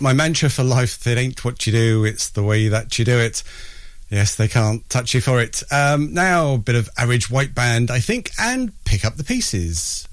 My mantra for life, it ain't what you do, it's the way that you do it. Yes, they can't touch you for it. Um, now, a bit of average white band, I think, and pick up the pieces.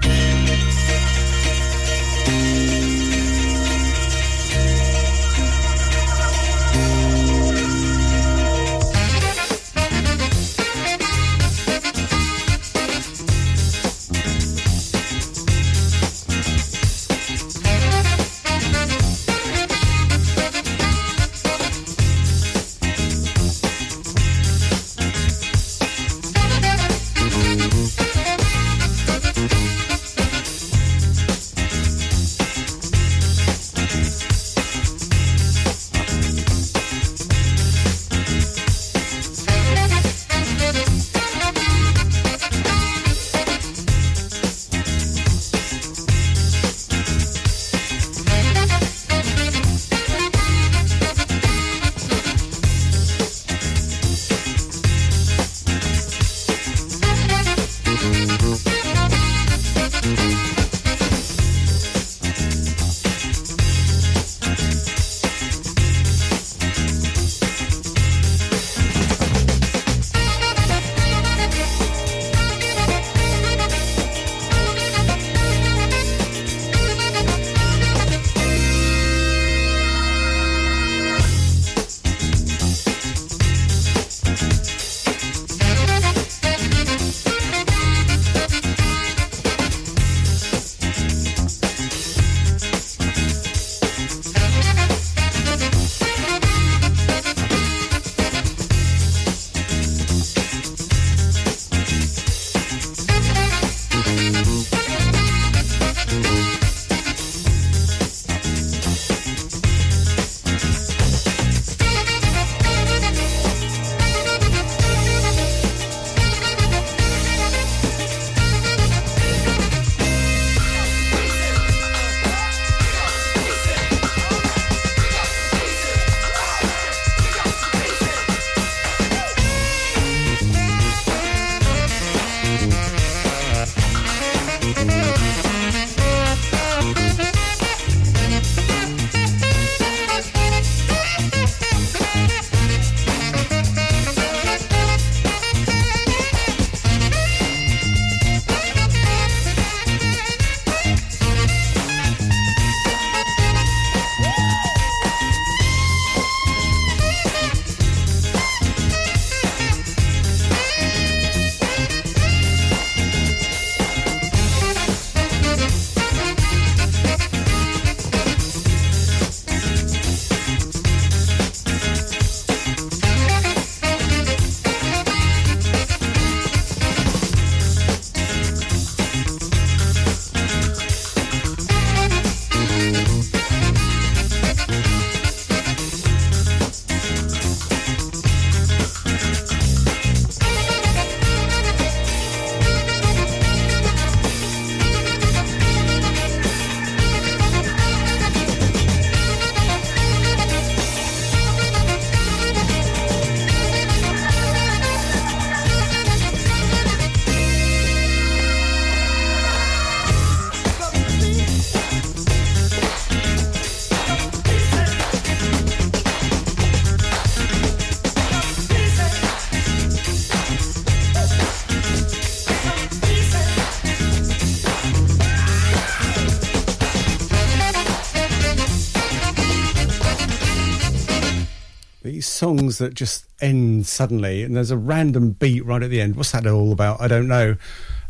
Songs that just end suddenly, and there's a random beat right at the end. What's that all about? I don't know.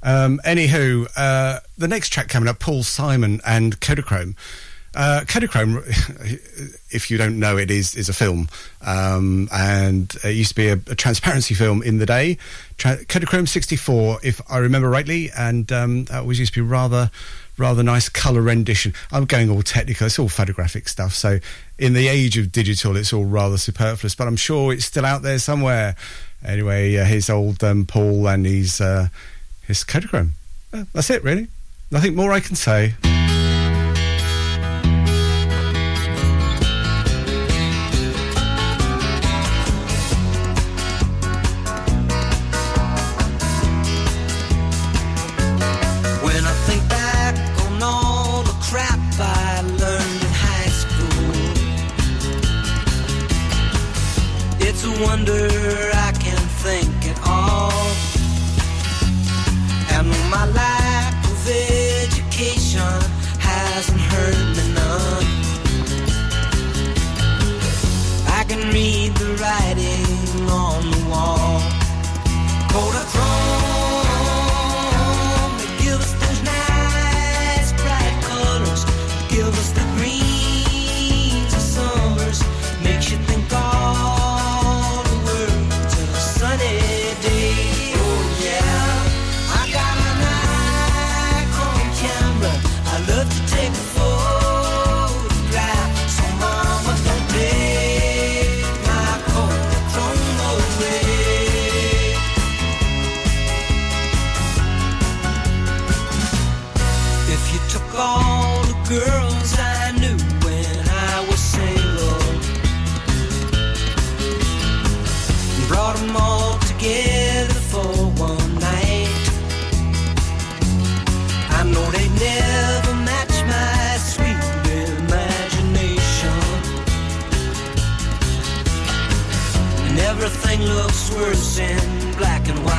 Um, anywho, uh, the next track coming up, Paul Simon and Kodachrome. Uh, Kodachrome, if you don't know, it is is a film, um, and it used to be a, a transparency film in the day. Tra- Kodachrome '64, if I remember rightly, and um, that was used to be rather rather nice colour rendition. I'm going all technical, it's all photographic stuff. So, in the age of digital, it's all rather superfluous, but I'm sure it's still out there somewhere. Anyway, uh, his old um, Paul and his, uh, his Kodachrome. Uh, that's it, really. Nothing more I can say. In black and white.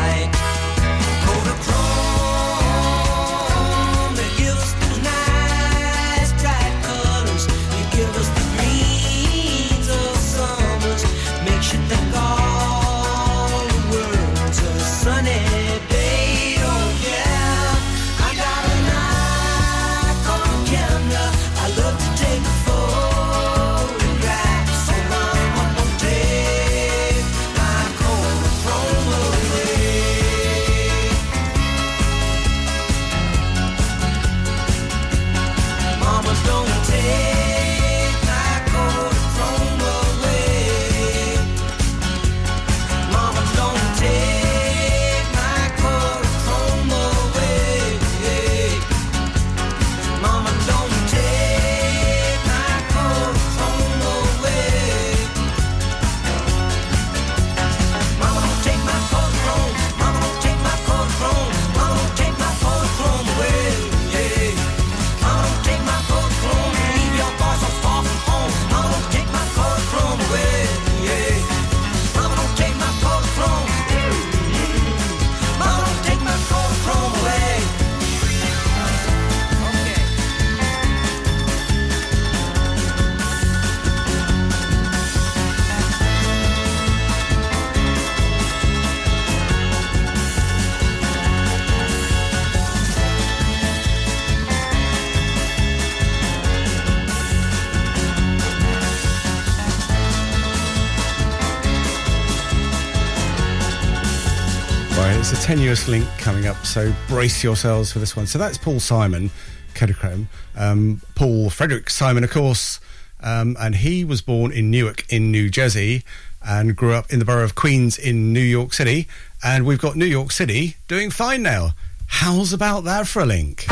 Tenuous link coming up, so brace yourselves for this one. So that's Paul Simon, Kodachrome. Um, Paul Frederick Simon, of course, um, and he was born in Newark in New Jersey and grew up in the borough of Queens in New York City. And we've got New York City doing fine now. How's about that for a link?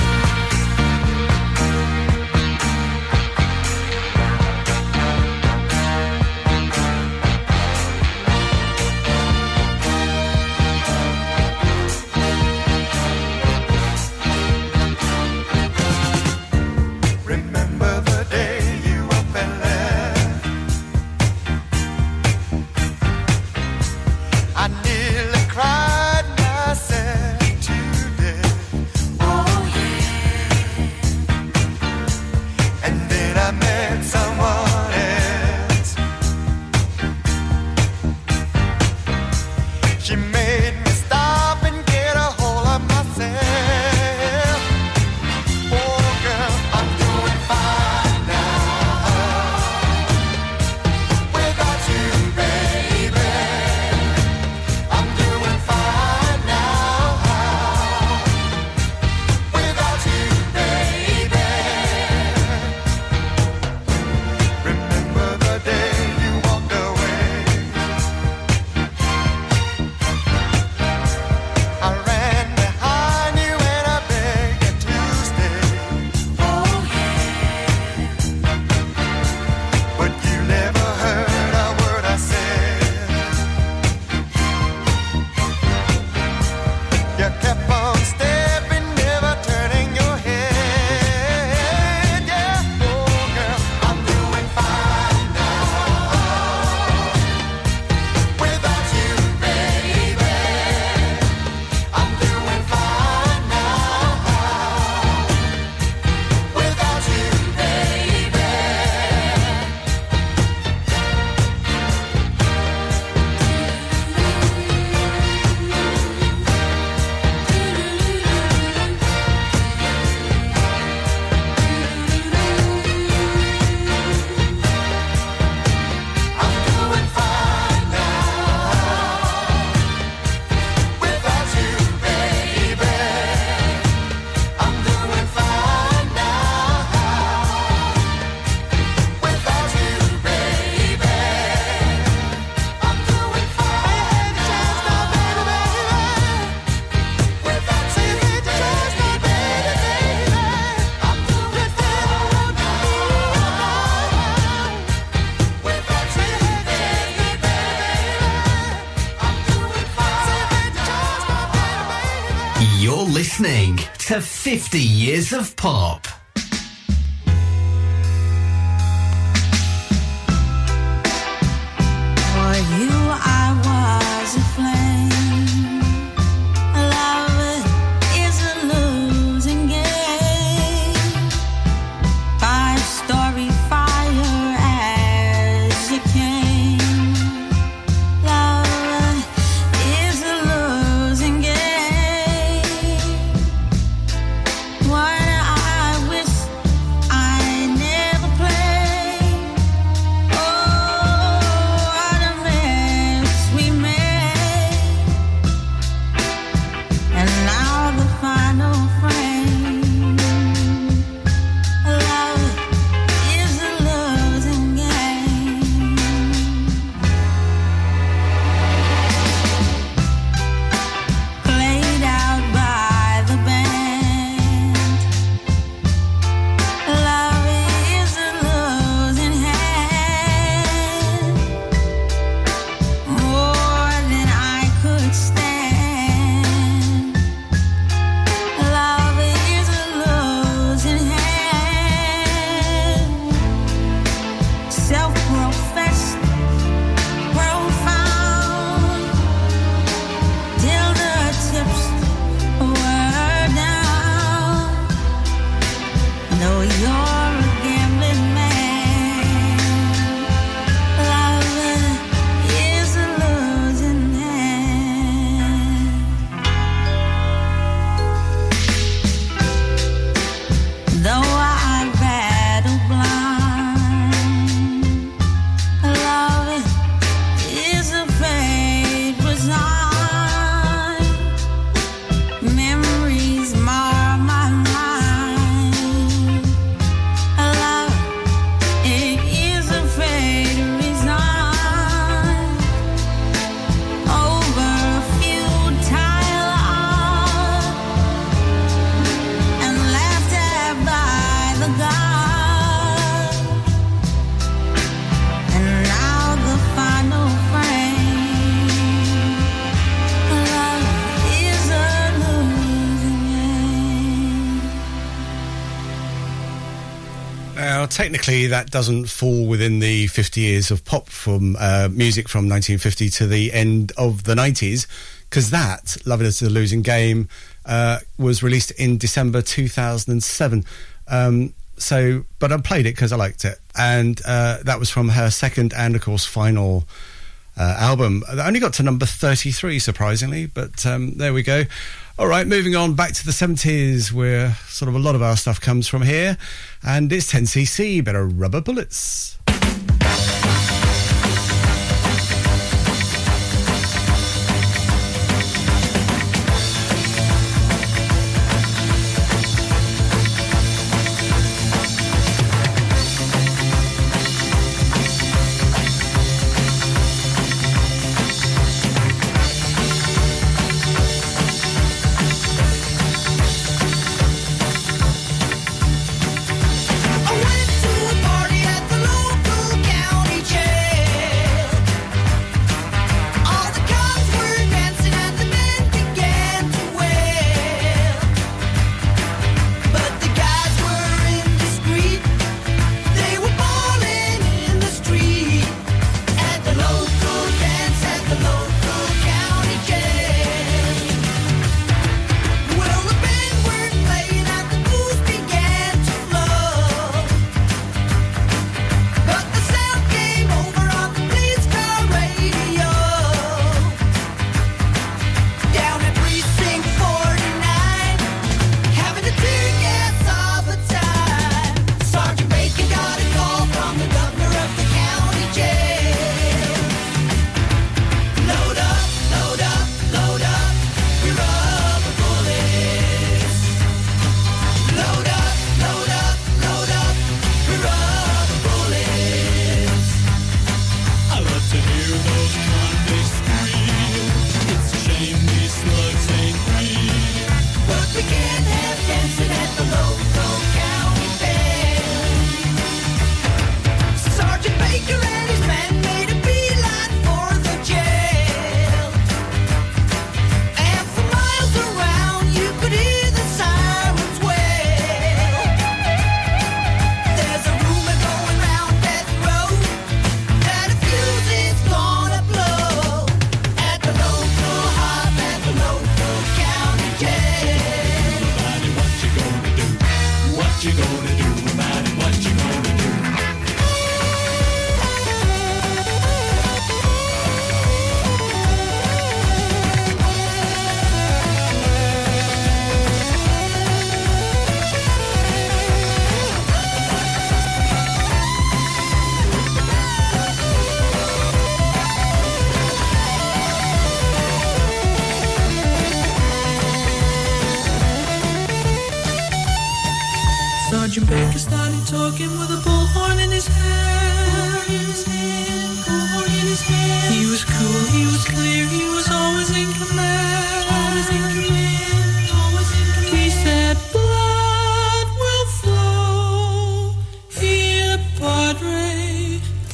Technically, that doesn't fall within the 50 years of pop from uh, music from 1950 to the end of the 90s, because that, Love It Is a Losing Game, uh, was released in December 2007. Um, so, but I played it because I liked it. And uh, that was from her second and, of course, final uh, album. That only got to number 33, surprisingly, but um, there we go. All right, moving on back to the 70s, where sort of a lot of our stuff comes from here. And it's 10cc, better rubber bullets.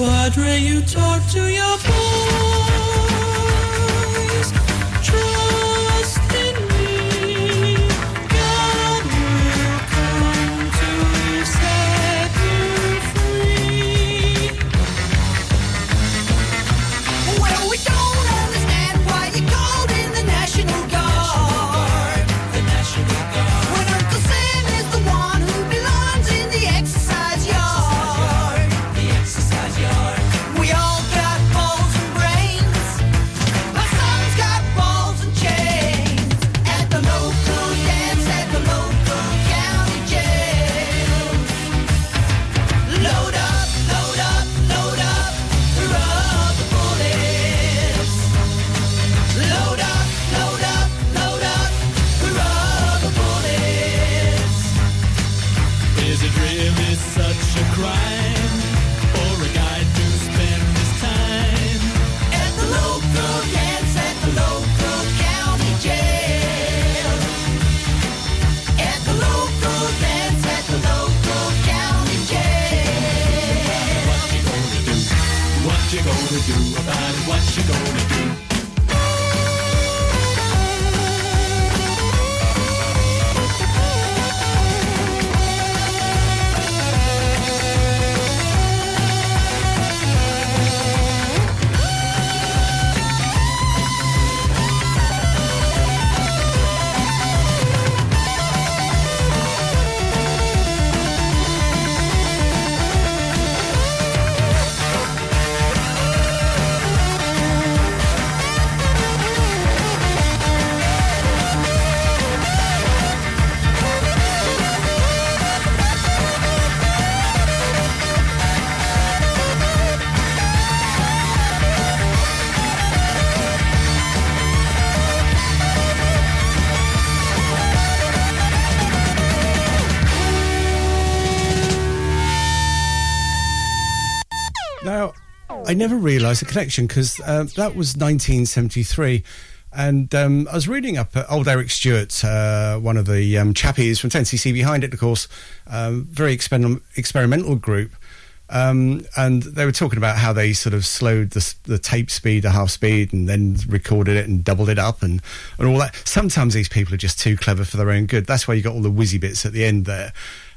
Padre, you talk to your boys. I never realised the connection because uh, that was 1973. And um, I was reading up old Eric Stewart, uh, one of the um, chappies from 10cc behind it, of course, um, very exper- experimental group. Um, and they were talking about how they sort of slowed the, the tape speed to half speed and then recorded it and doubled it up and, and all that. Sometimes these people are just too clever for their own good. That's why you got all the whizzy bits at the end there.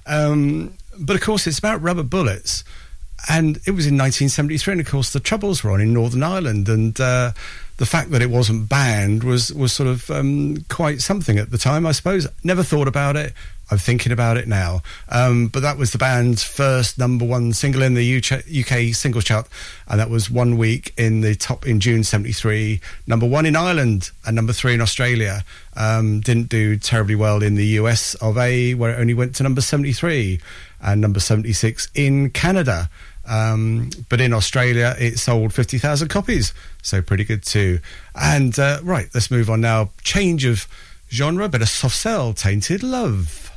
Um, but of course, it's about rubber bullets and it was in 1973 and of course the troubles were on in northern ireland and uh, the fact that it wasn't banned was was sort of um, quite something at the time i suppose. Never thought about it. I'm thinking about it now. Um, but that was the band's first number one single in the uk singles chart and that was one week in the top in june 73 number one in ireland and number three in australia um, didn't do terribly well in the us of a where it only went to number 73 and number 76 in canada um, but in Australia, it sold 50,000 copies. So pretty good too. And uh, right, let's move on now. Change of genre, but a Soft Cell, Tainted Love.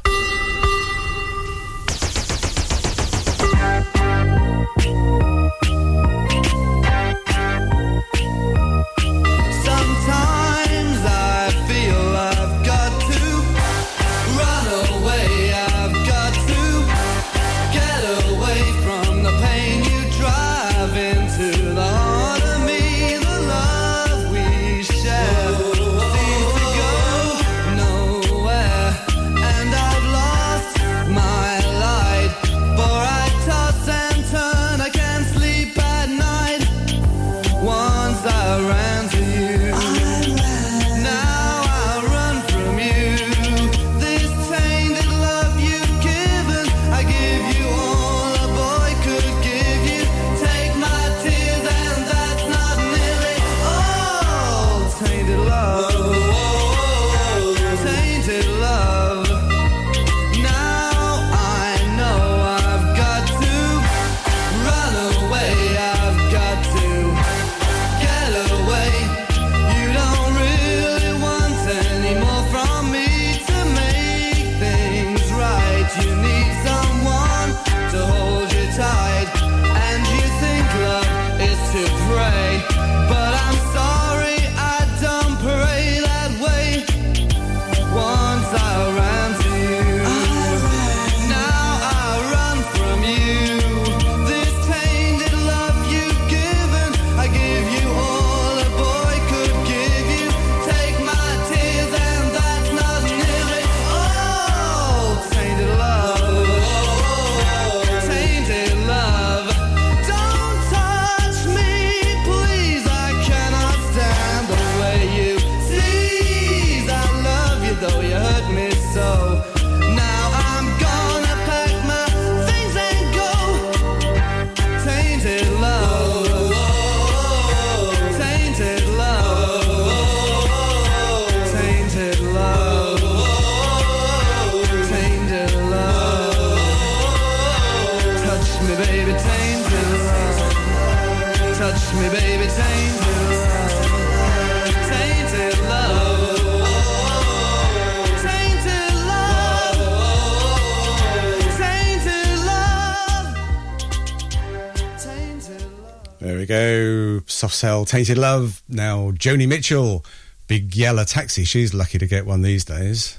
Cell, Tainted Love. Now, Joni Mitchell, Big Yellow Taxi. She's lucky to get one these days.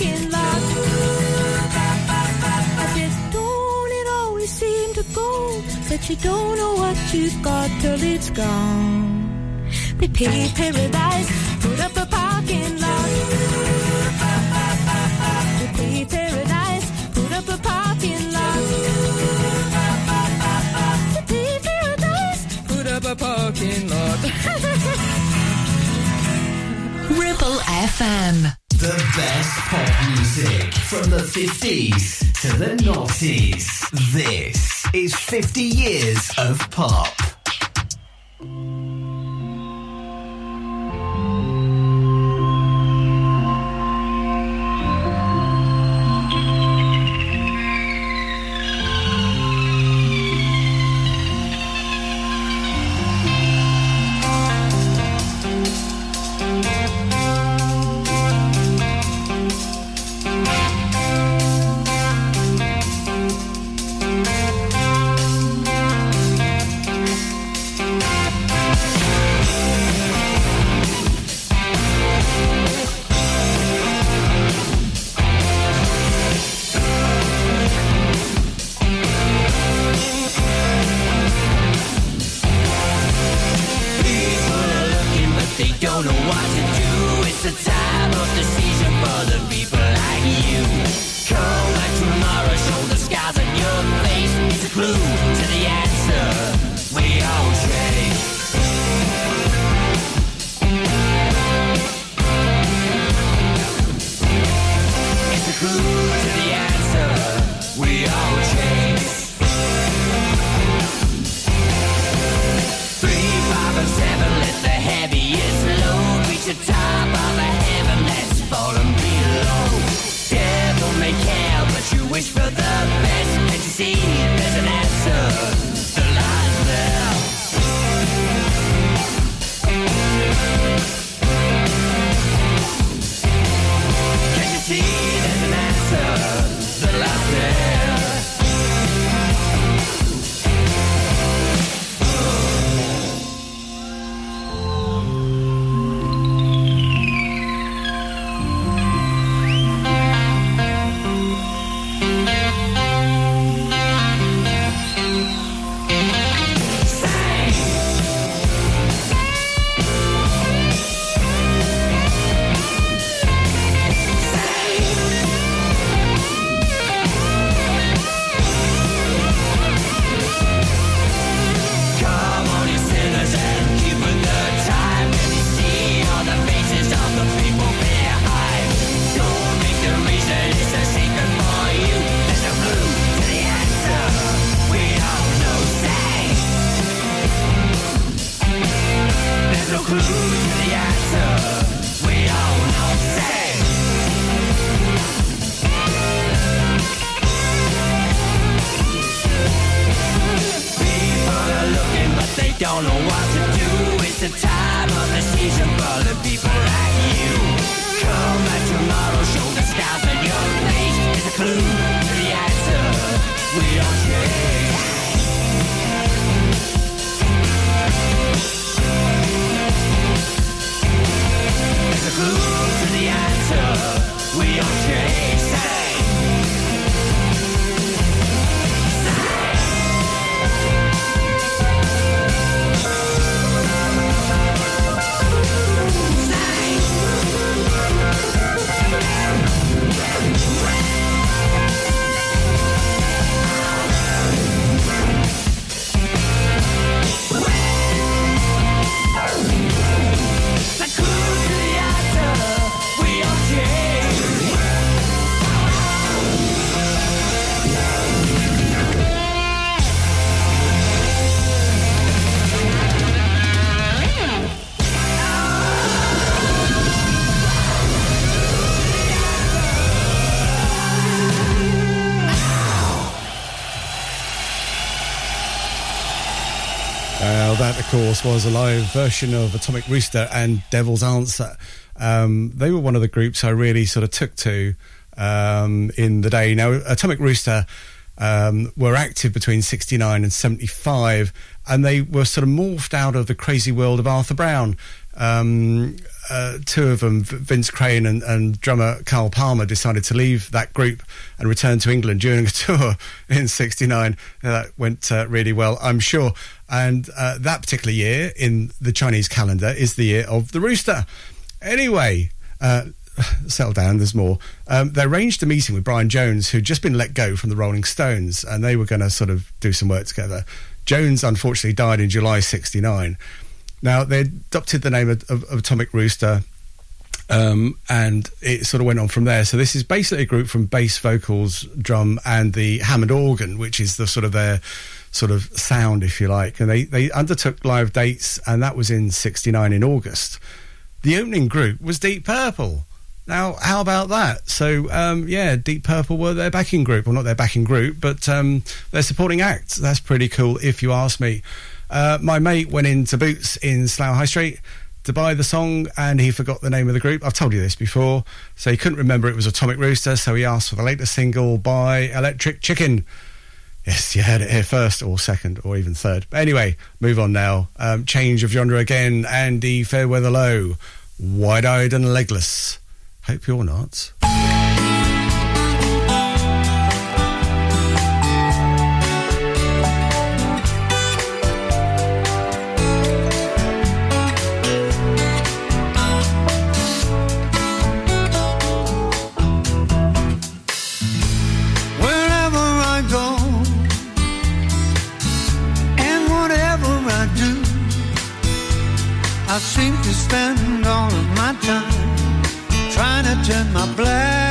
parking lot. I said, don't it always seem to go that you don't know what you've got till it's gone? They paved paradise, put up a parking lot. They paved paradise, put up a parking lot. They paved paradise, put up a parking lot. Ripple FM. The best pop music from the 50s to the noughties. This is 50 years of pop. Course, was a live version of Atomic Rooster and Devil's Answer. Um, they were one of the groups I really sort of took to um, in the day. Now, Atomic Rooster um, were active between 69 and 75, and they were sort of morphed out of the crazy world of Arthur Brown. Um, uh, two of them, Vince Crane and, and drummer Carl Palmer, decided to leave that group and return to England during a tour in '69. That went uh, really well, I'm sure. And uh, that particular year in the Chinese calendar is the year of the rooster. Anyway, uh, settle down, there's more. Um, they arranged a meeting with Brian Jones, who'd just been let go from the Rolling Stones, and they were going to sort of do some work together. Jones unfortunately died in July 69. Now, they adopted the name of, of, Atomic Rooster. Um, and it sort of went on from there. So this is basically a group from bass, vocals, drum, and the Hammond organ, which is the sort of their sort of sound, if you like. And they they undertook live dates, and that was in '69 in August. The opening group was Deep Purple. Now, how about that? So, um, yeah, Deep Purple were their backing group, well, not their backing group, but um, their supporting act. That's pretty cool, if you ask me. Uh, my mate went into Boots in Slough High Street to buy the song and he forgot the name of the group. I've told you this before. So he couldn't remember it was Atomic Rooster, so he asked for the latest single by Electric Chicken. Yes, you heard it here first, or second, or even third. But anyway, move on now. Um, change of genre again. Andy Fairweather Low, wide eyed and legless. Hope you're not. Seem to spend all of my time trying to turn my black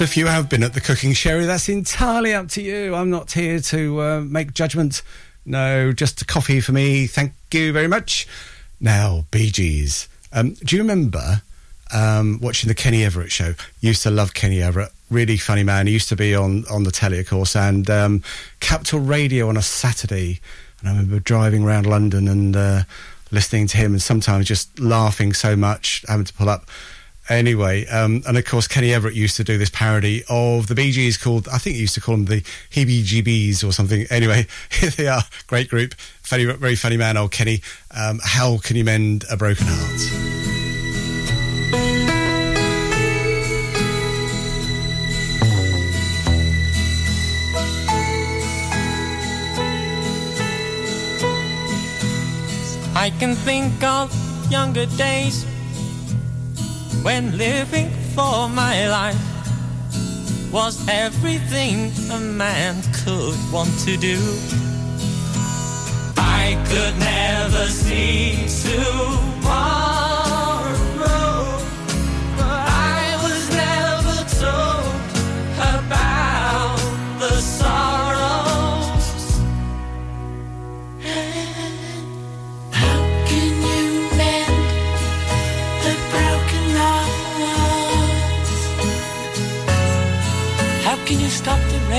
Course, if you have been at the cooking sherry, that's entirely up to you. I'm not here to uh, make judgment. No, just a coffee for me. Thank you very much. Now, Bee Gees. Um, do you remember um, watching the Kenny Everett show? Used to love Kenny Everett. Really funny man. He used to be on, on the telly, of course, and um, Capital Radio on a Saturday. And I remember driving around London and uh, listening to him and sometimes just laughing so much, having to pull up. Anyway, um, and of course, Kenny Everett used to do this parody of the Bee Gees called, I think he used to call them the Heebie GBs or something. Anyway, here they are. Great group. Funny, very funny man, old Kenny. Um, how can you mend a broken heart? I can think of younger days when living for my life was everything a man could want to do. I could never see tomorrow. but I was never told about the sorrows.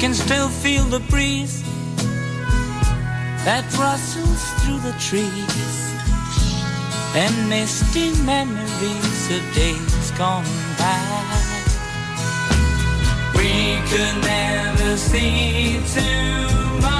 can still feel the breeze that rustles through the trees and misty memories of days gone by. We could never see. No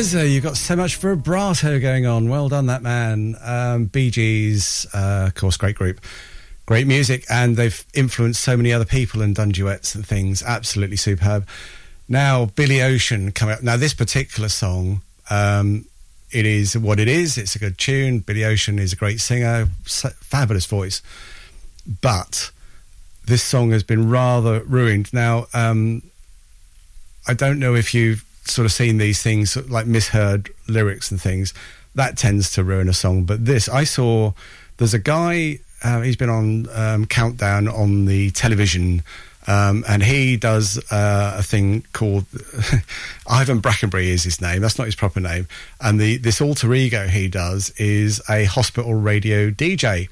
Bazza, you've got so much vibrato going on. Well done, that man. Um, Bee Gees, uh, of course, great group. Great music, and they've influenced so many other people and done duets and things. Absolutely superb. Now, Billy Ocean coming up. Now, this particular song, um, it is what it is. It's a good tune. Billy Ocean is a great singer, fabulous voice. But this song has been rather ruined. Now, um, I don't know if you've sort of seen these things like misheard lyrics and things. That tends to ruin a song. But this, I saw. There's a guy. Uh, he's been on um, Countdown on the television, um, and he does uh, a thing called Ivan Brackenbury is his name. That's not his proper name. And the this alter ego he does is a hospital radio DJ.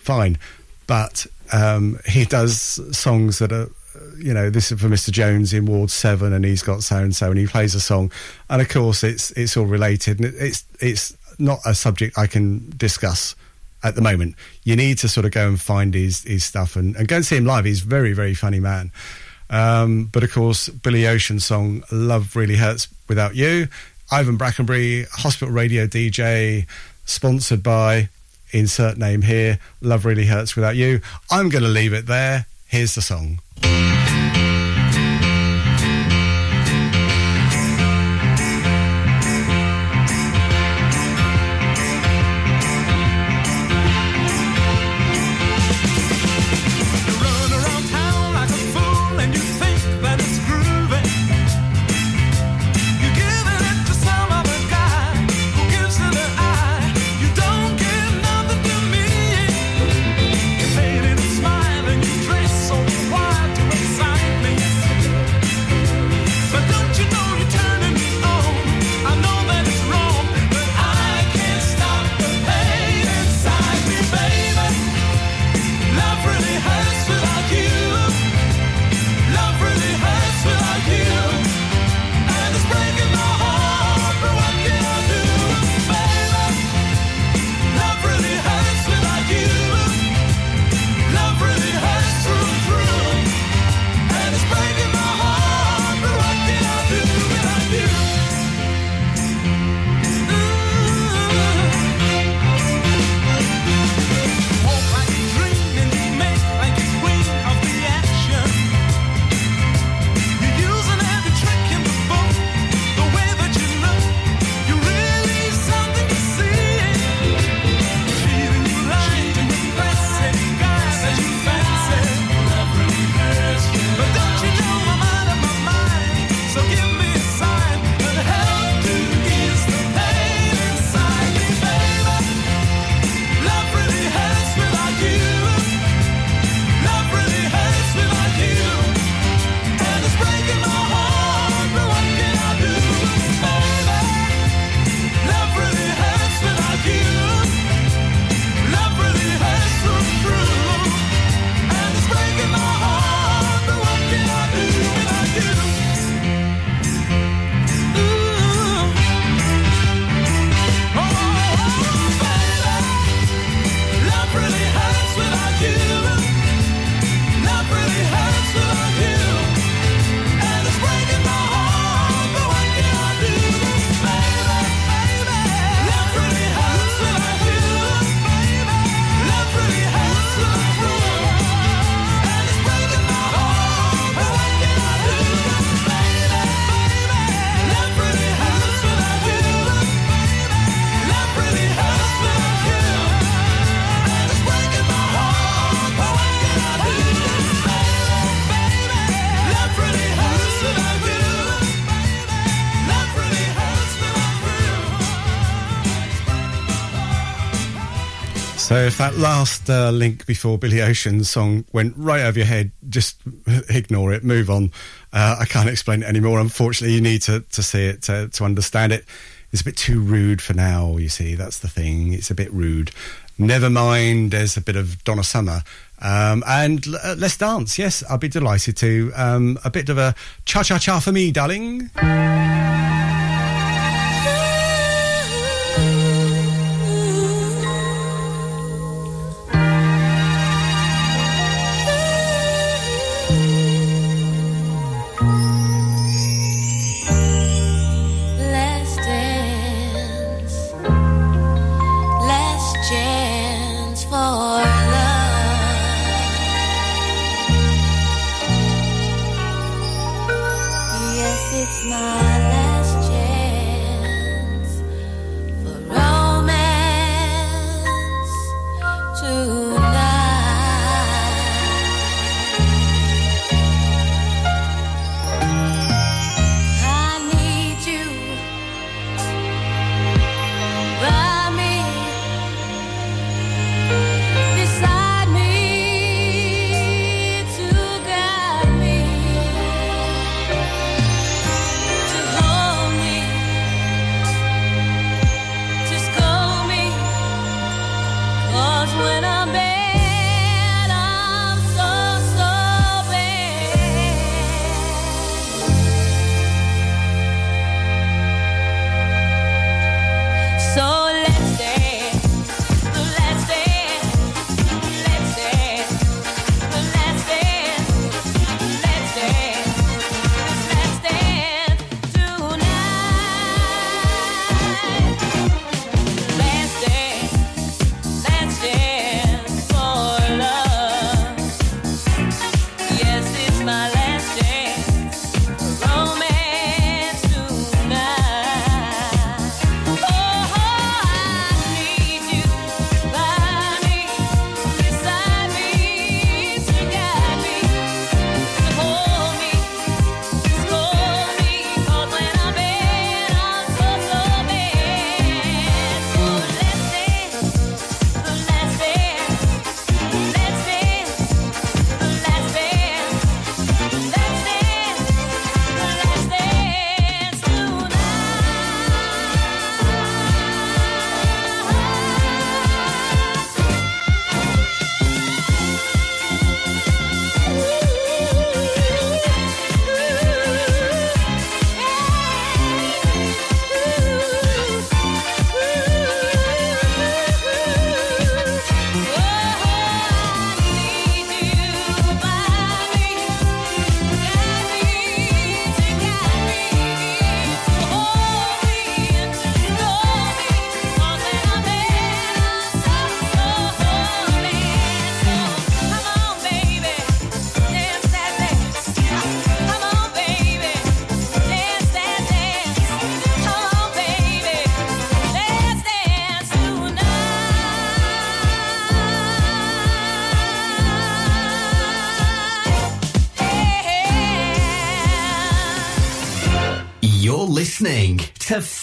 Fine, but um, he does songs that are you know, this is for Mr. Jones in Ward Seven, and he's got so and so, and he plays a song, and of course, it's it's all related, and it's it's not a subject I can discuss at the moment. You need to sort of go and find his his stuff and, and go and see him live. He's a very very funny man. Um, but of course, Billy Ocean's song "Love Really Hurts Without You," Ivan Brackenbury, hospital radio DJ, sponsored by insert name here. Love really hurts without you. I'm going to leave it there. Here's the song. So if that last uh, link before Billy Ocean's song went right over your head, just ignore it, move on. Uh, I can't explain it anymore. Unfortunately, you need to, to see it to, to understand it. It's a bit too rude for now, you see. That's the thing. It's a bit rude. Never mind, there's a bit of Donna Summer. Um, and uh, let's dance. Yes, I'll be delighted to. Um, a bit of a cha cha cha for me, darling.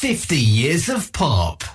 50 years of pop.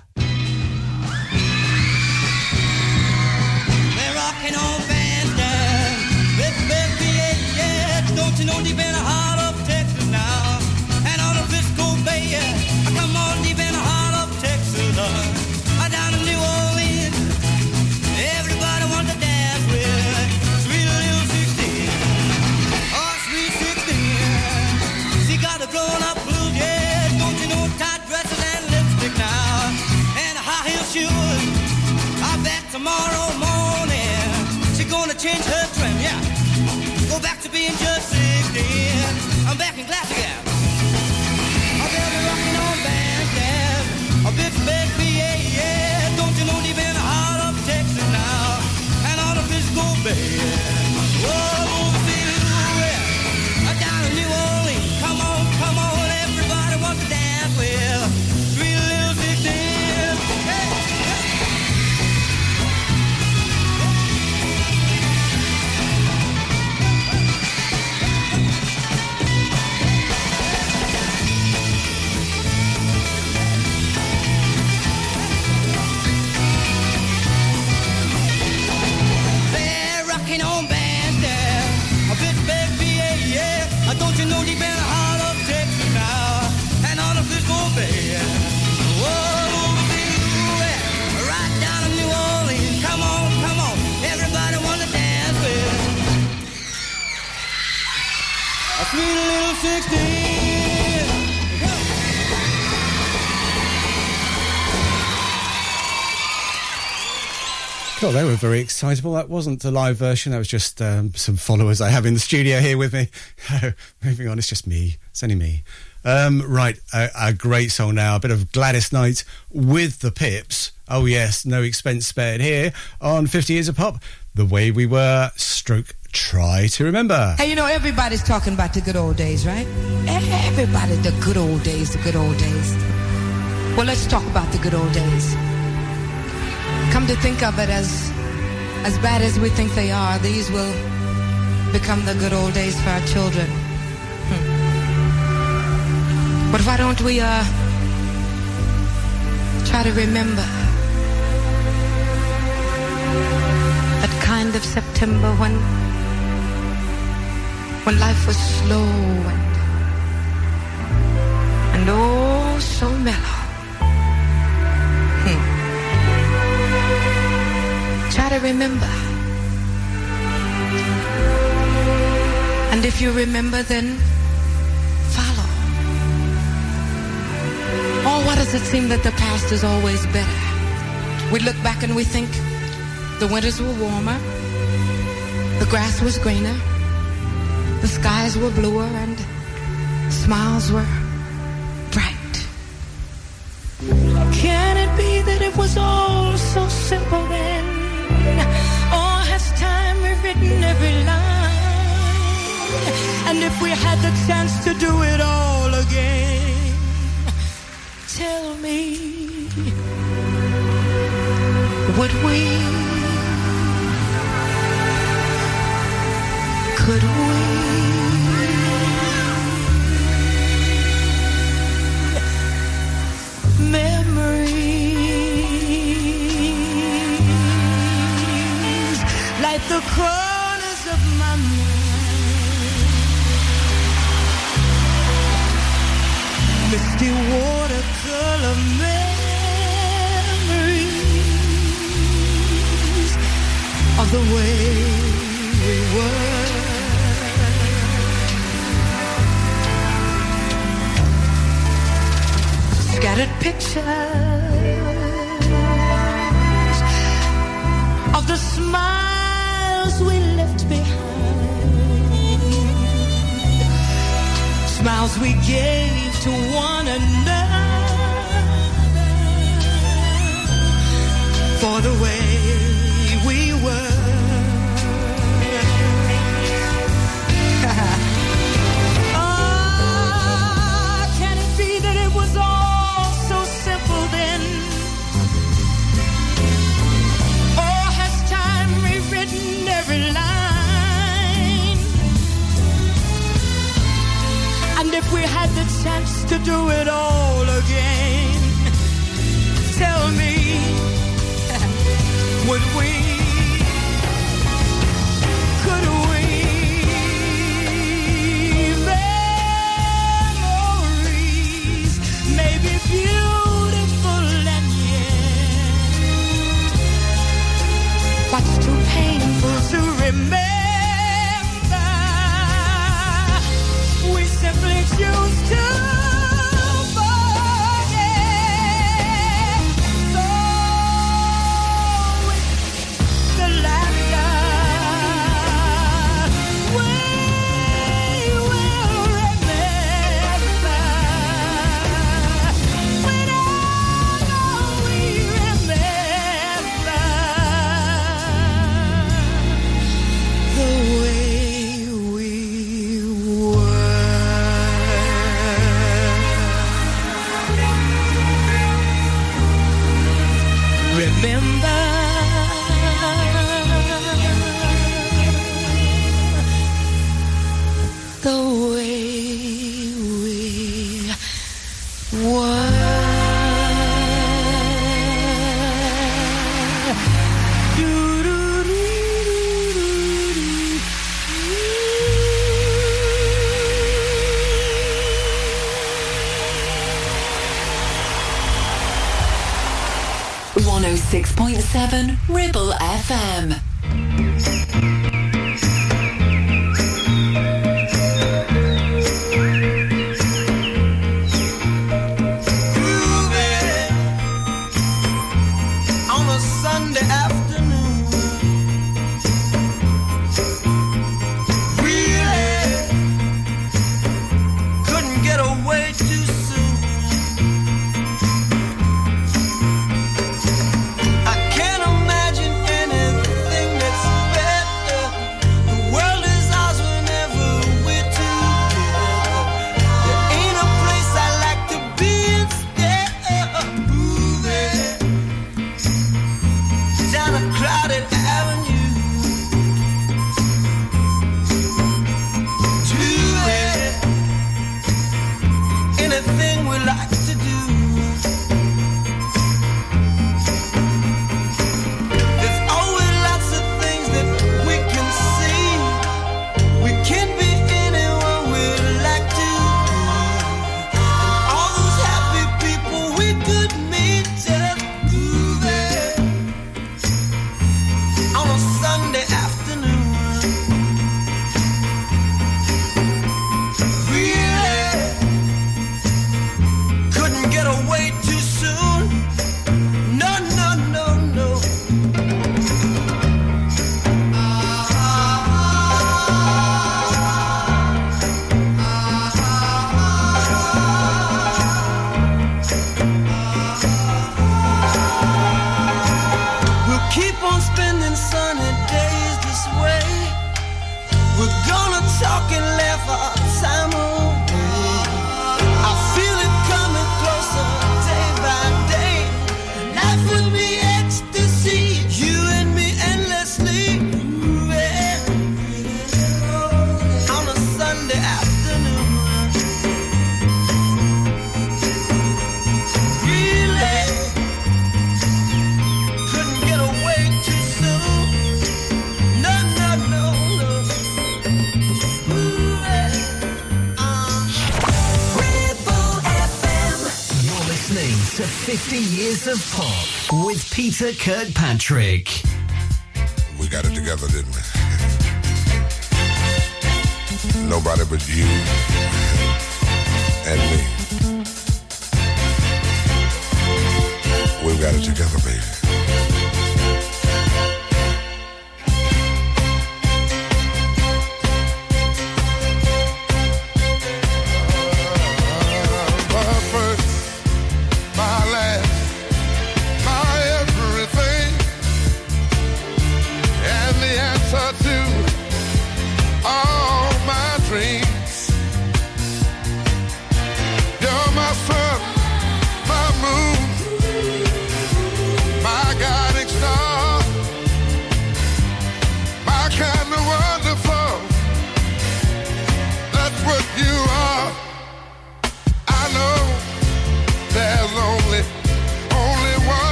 very excitable. That wasn't the live version. That was just um, some followers I have in the studio here with me. Moving on, it's just me. It's only me. Um, right, a, a, great song now. A bit of Gladys Knight with the Pips. Oh yes, no expense spared here on Fifty Years of Pop. The way we were. Stroke. Try to remember. Hey, you know everybody's talking about the good old days, right? Everybody, the good old days, the good old days. Well, let's talk about the good old days come to think of it as as bad as we think they are, these will become the good old days for our children. Hmm. But why don't we uh try to remember that kind of September when when life was slow and and oh so mellow. To remember. And if you remember, then follow. Oh, why does it seem that the past is always better? We look back and we think the winters were warmer, the grass was greener, the skies were bluer, and smiles were bright. Can it be that it was all so simple every line? And if we had the chance to do it all again, tell me, would we? Could we? Like the corners Watercolor memories of the way we were. Scattered pictures of the smiles we left behind. Smiles we gave to one another for the way we were. Chance to do it all again, tell me, would we? Could we? Memories may be beautiful and yet too painful to remember. Ribble FM. Peter Kirkpatrick. We got it together, didn't we? Nobody but you and me. We've got it together, baby.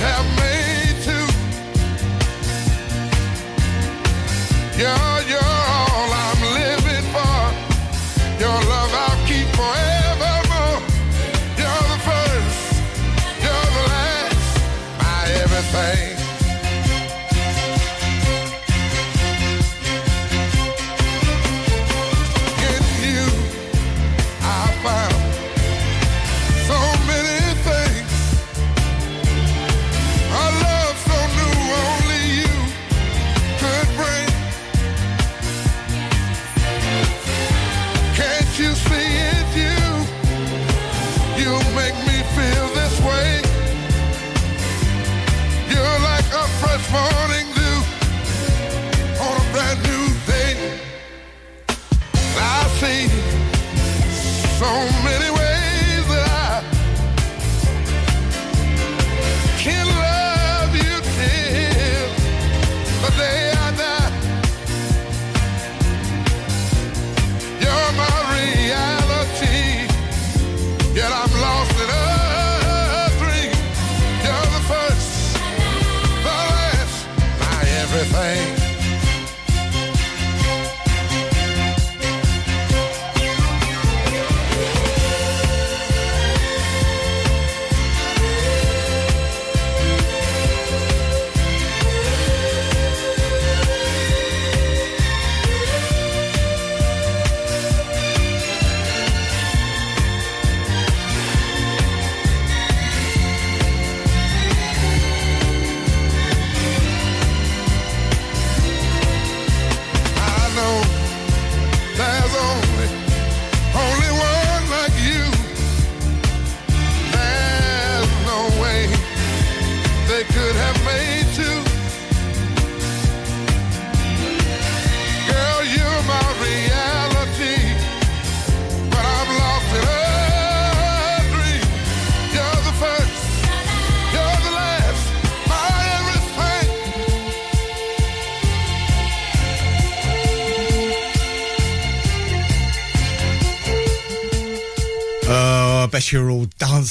have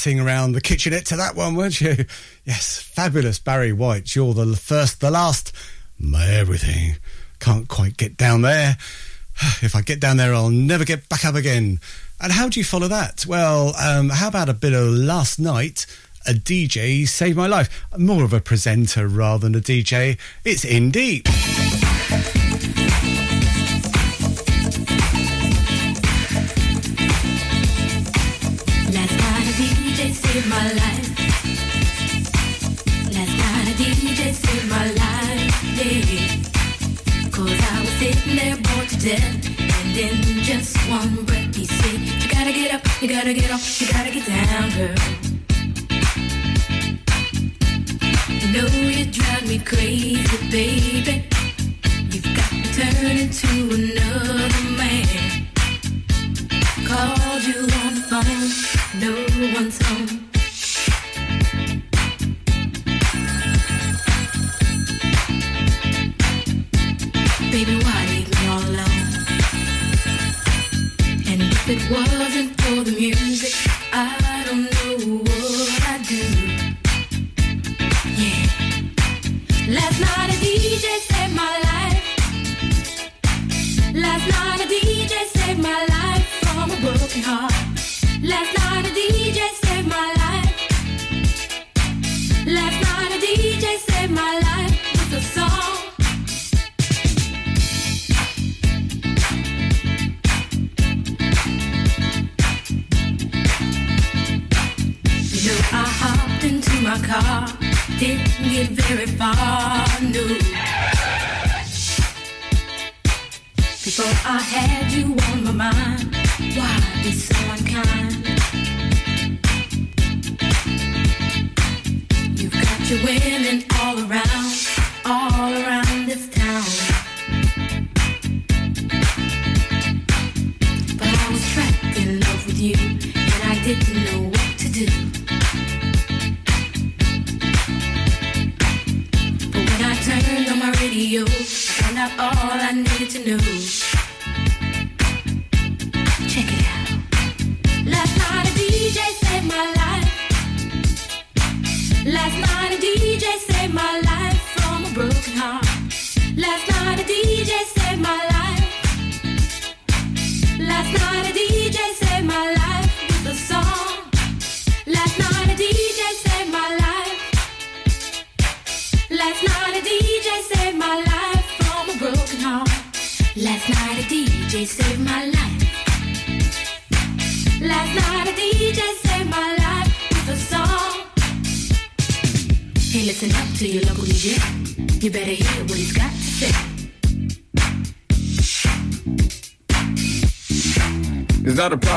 dancing around the kitchenette to that one, weren't you? Yes, fabulous Barry White. You're the first, the last, my everything. Can't quite get down there. If I get down there, I'll never get back up again. And how do you follow that? Well, um, how about a bit of last night? A DJ saved my life. More of a presenter rather than a DJ. It's Indeep. you gotta get down, girl. You know you drive me crazy, baby. You've got me turning to another man. Called you on the phone, no one's home.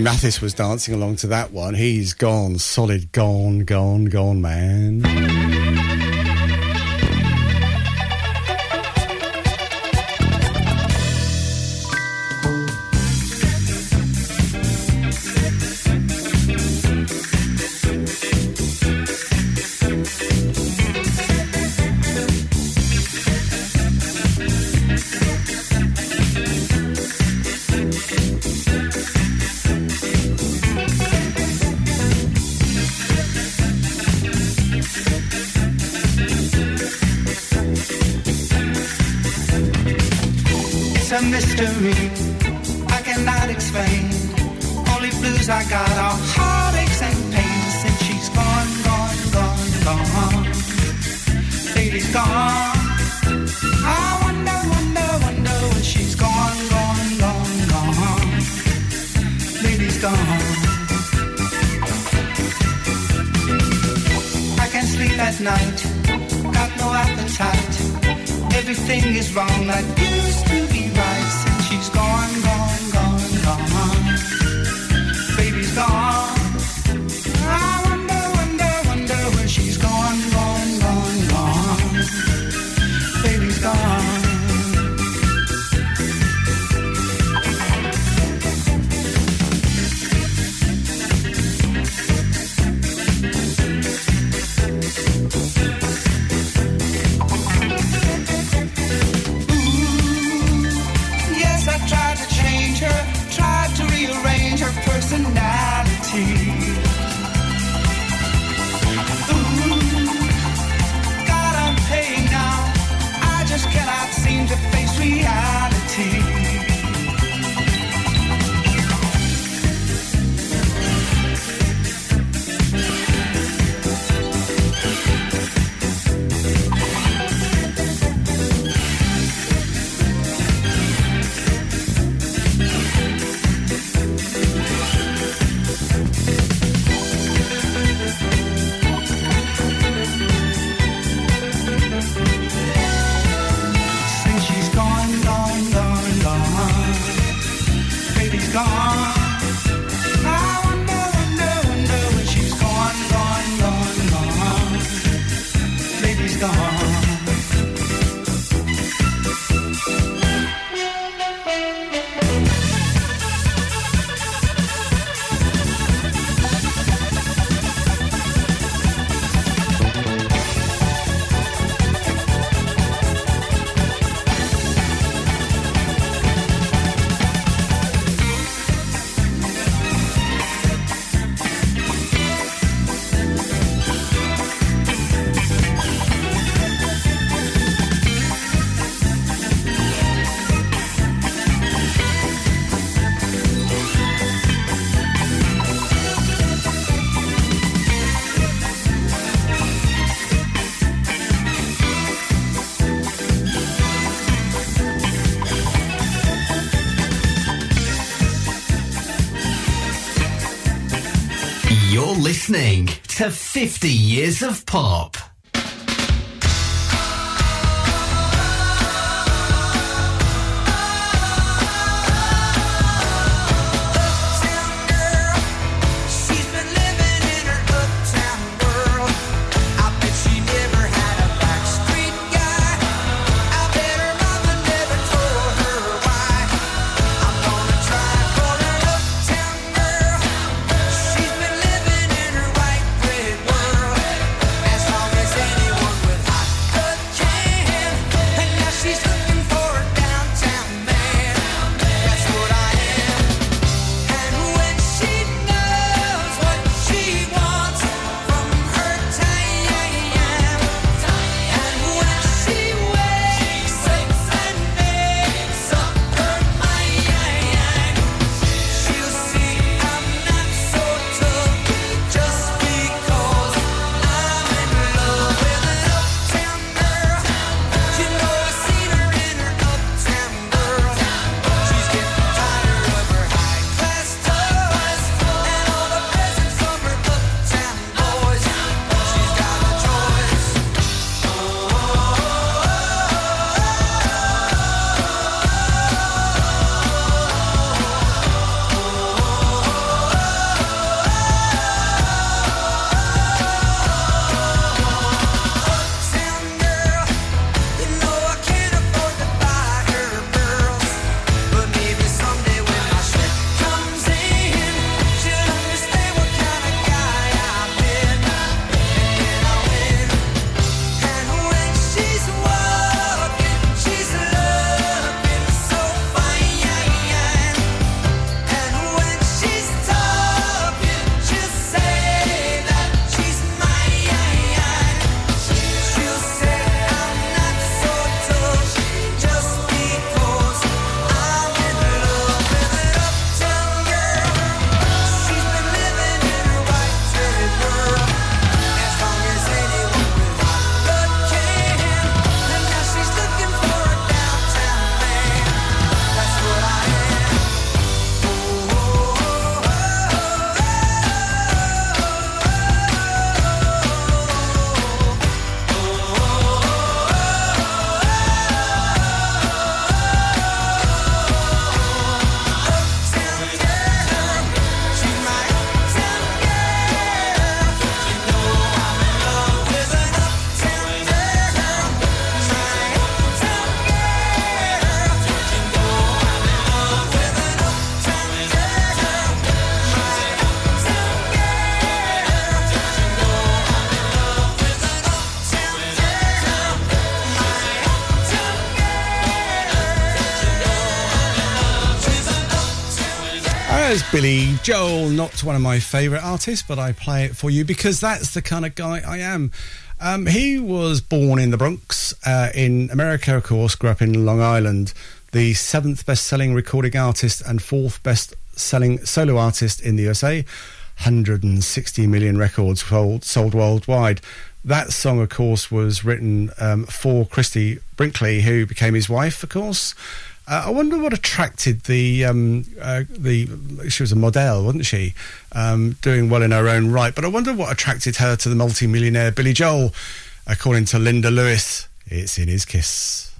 Gary Mathis was dancing along to that one. He's gone, solid gone, gone, gone, man. Listening to 50 Years of Pop. Billy Joel, not one of my favourite artists, but I play it for you because that's the kind of guy I am. Um, he was born in the Bronx, uh, in America, of course, grew up in Long Island, the seventh best selling recording artist and fourth best selling solo artist in the USA. 160 million records sold, sold worldwide. That song, of course, was written um, for Christie Brinkley, who became his wife, of course. Uh, I wonder what attracted the um, uh, the. She was a model, wasn't she? Um, doing well in her own right. But I wonder what attracted her to the multi-millionaire Billy Joel. According to Linda Lewis, it's in his kiss.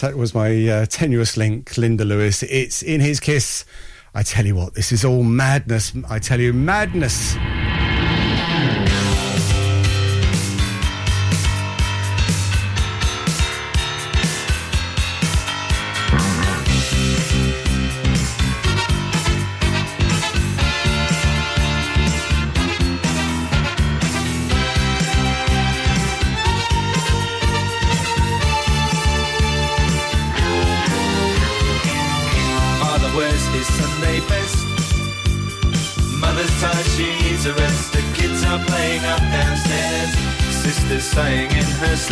That was my uh, tenuous link, Linda Lewis. It's in his kiss. I tell you what, this is all madness. I tell you, madness.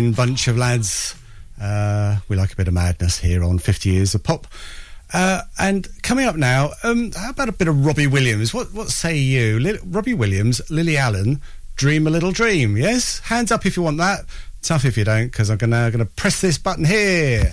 Fine bunch of lads. Uh, we like a bit of madness here on 50 Years of Pop. Uh, and coming up now, um, how about a bit of Robbie Williams? What what say you? Robbie Williams, Lily Allen, Dream a Little Dream, yes? Hands up if you want that. Tough if you don't, because I'm gonna gonna press this button here.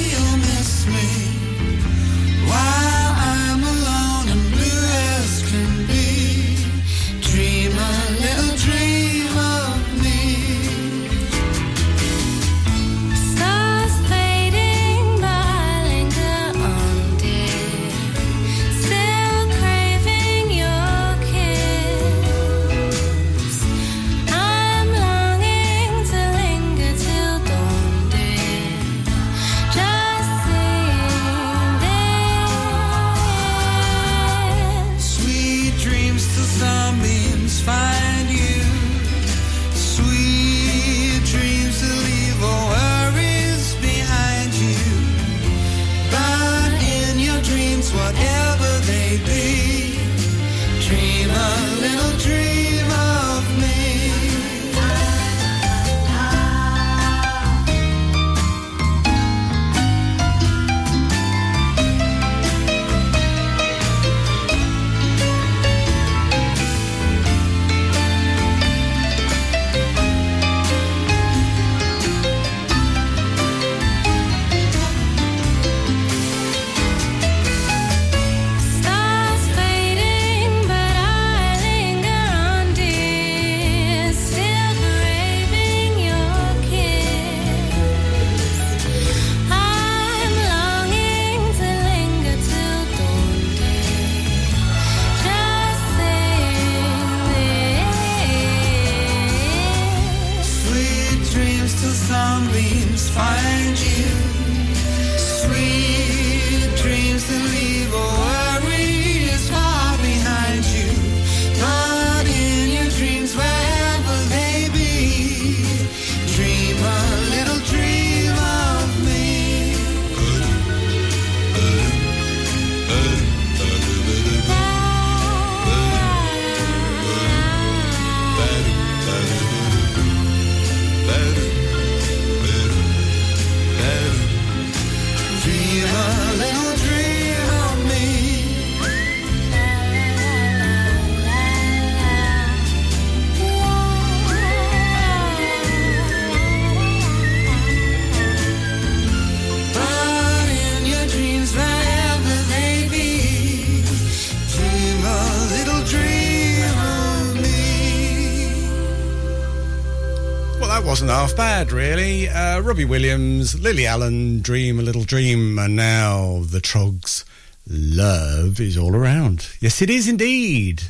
Robbie Williams, Lily Allen, Dream a Little Dream, and now the Troggs. Love is all around. Yes, it is indeed.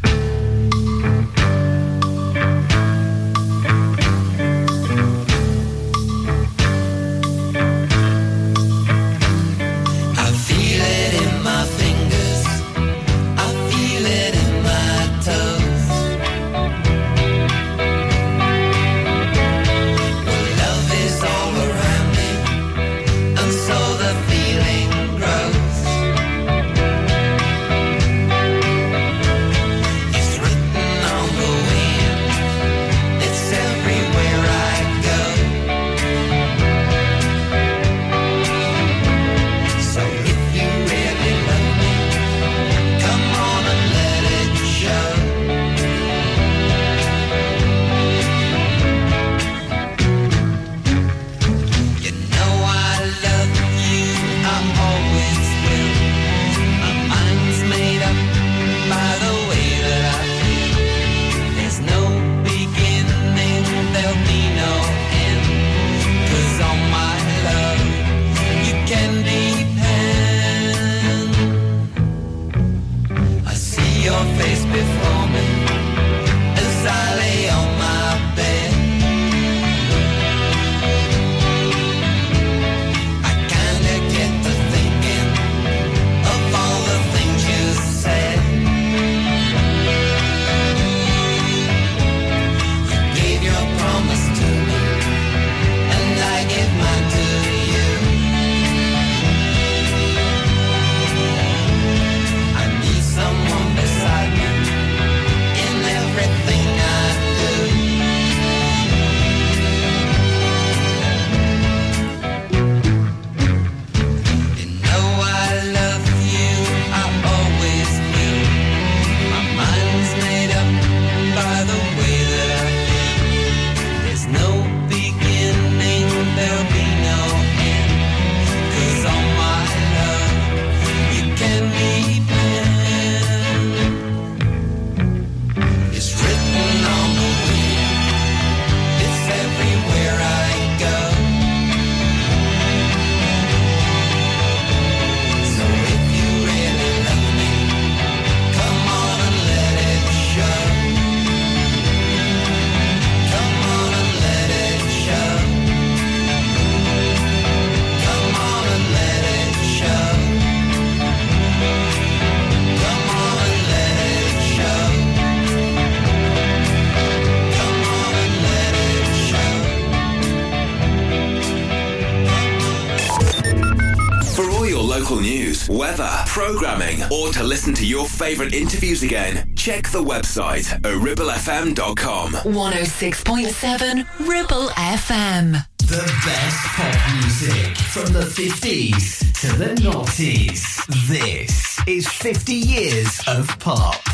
favourite interviews again, check the website ribblefm.com. 106.7 Ribble FM. The best pop music from the 50s to the noughties. This is 50 years of pop.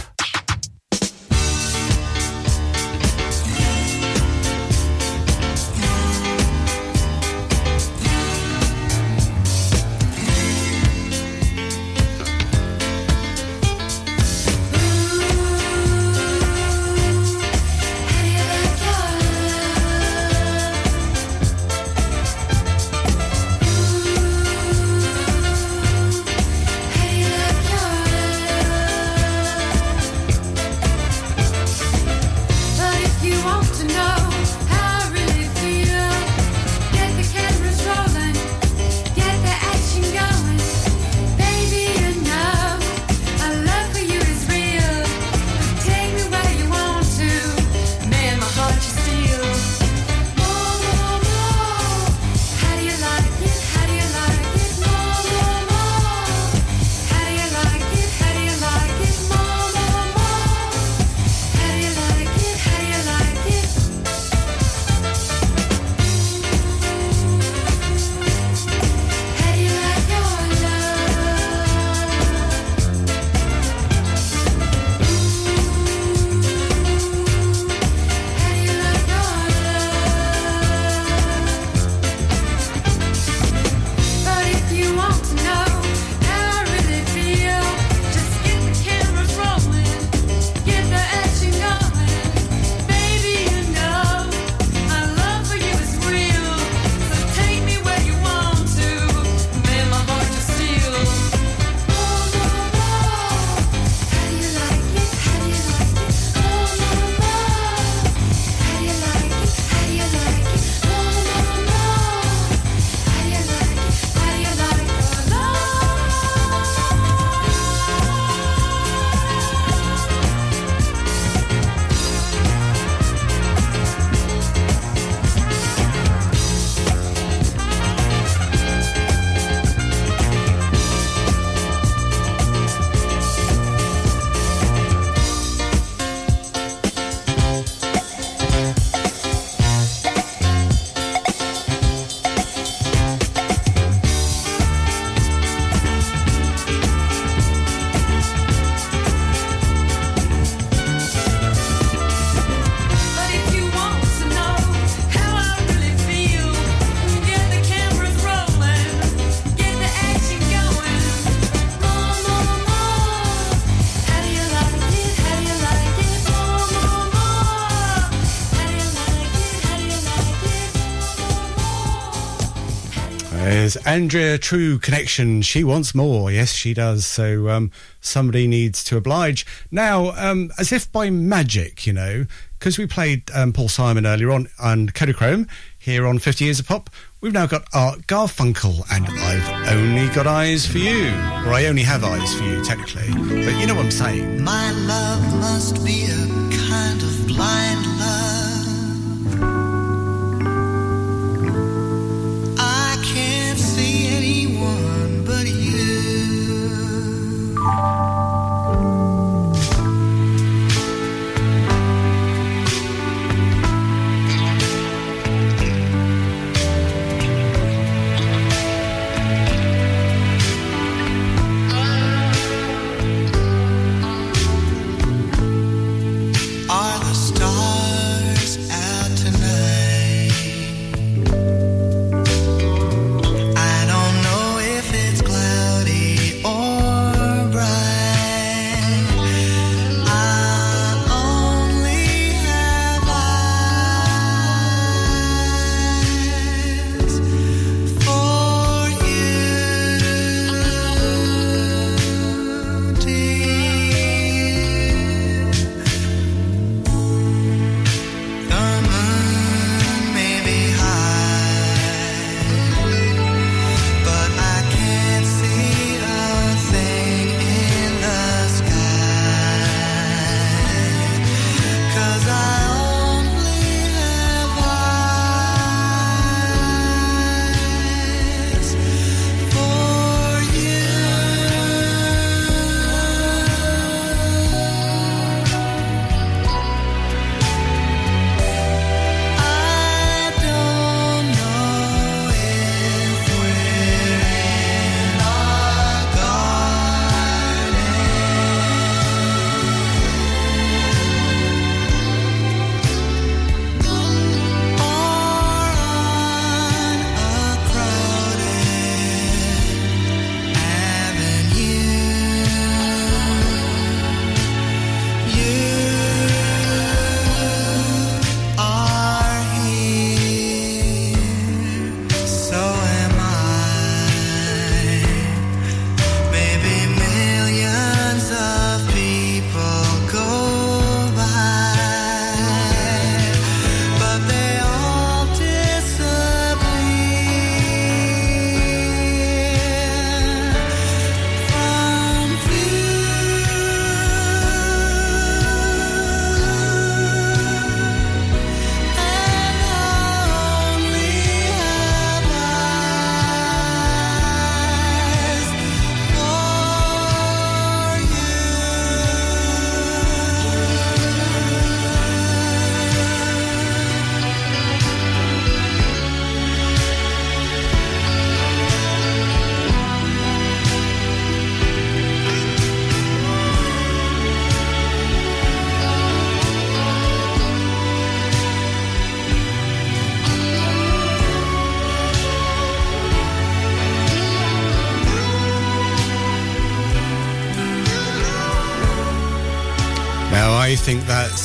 Andrea True Connection. She wants more. Yes, she does. So um, somebody needs to oblige. Now, um, as if by magic, you know, because we played um, Paul Simon earlier on and Kodachrome here on 50 Years of Pop, we've now got Art Garfunkel and I've only got eyes for you. Or I only have eyes for you, technically. But you know what I'm saying. My love must be a kind of blind love.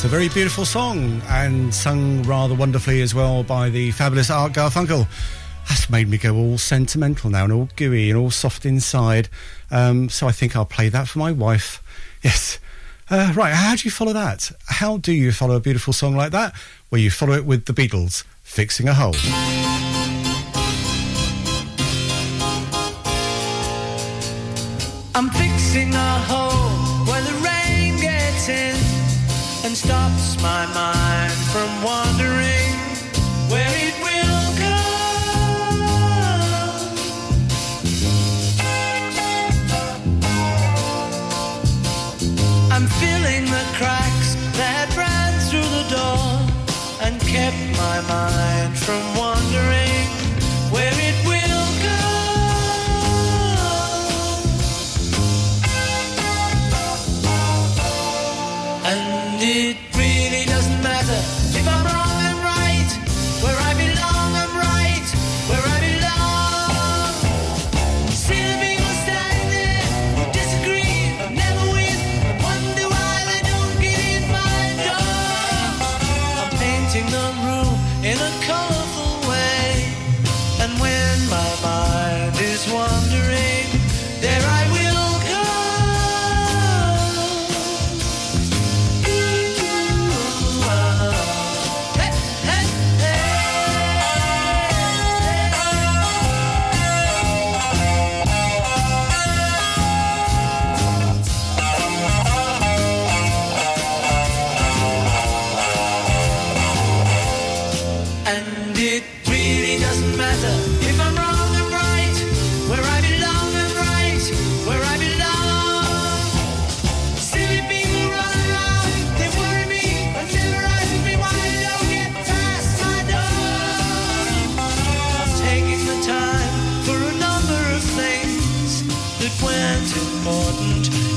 That's a very beautiful song and sung rather wonderfully as well by the fabulous Art Garfunkel. That's made me go all sentimental now and all gooey and all soft inside. Um, so I think I'll play that for my wife. Yes. Uh, right, how do you follow that? How do you follow a beautiful song like that? Well, you follow it with the Beatles, Fixing a Hole. I'm fixing a hole where the rain gets in and stops my mind from wandering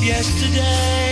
yesterday.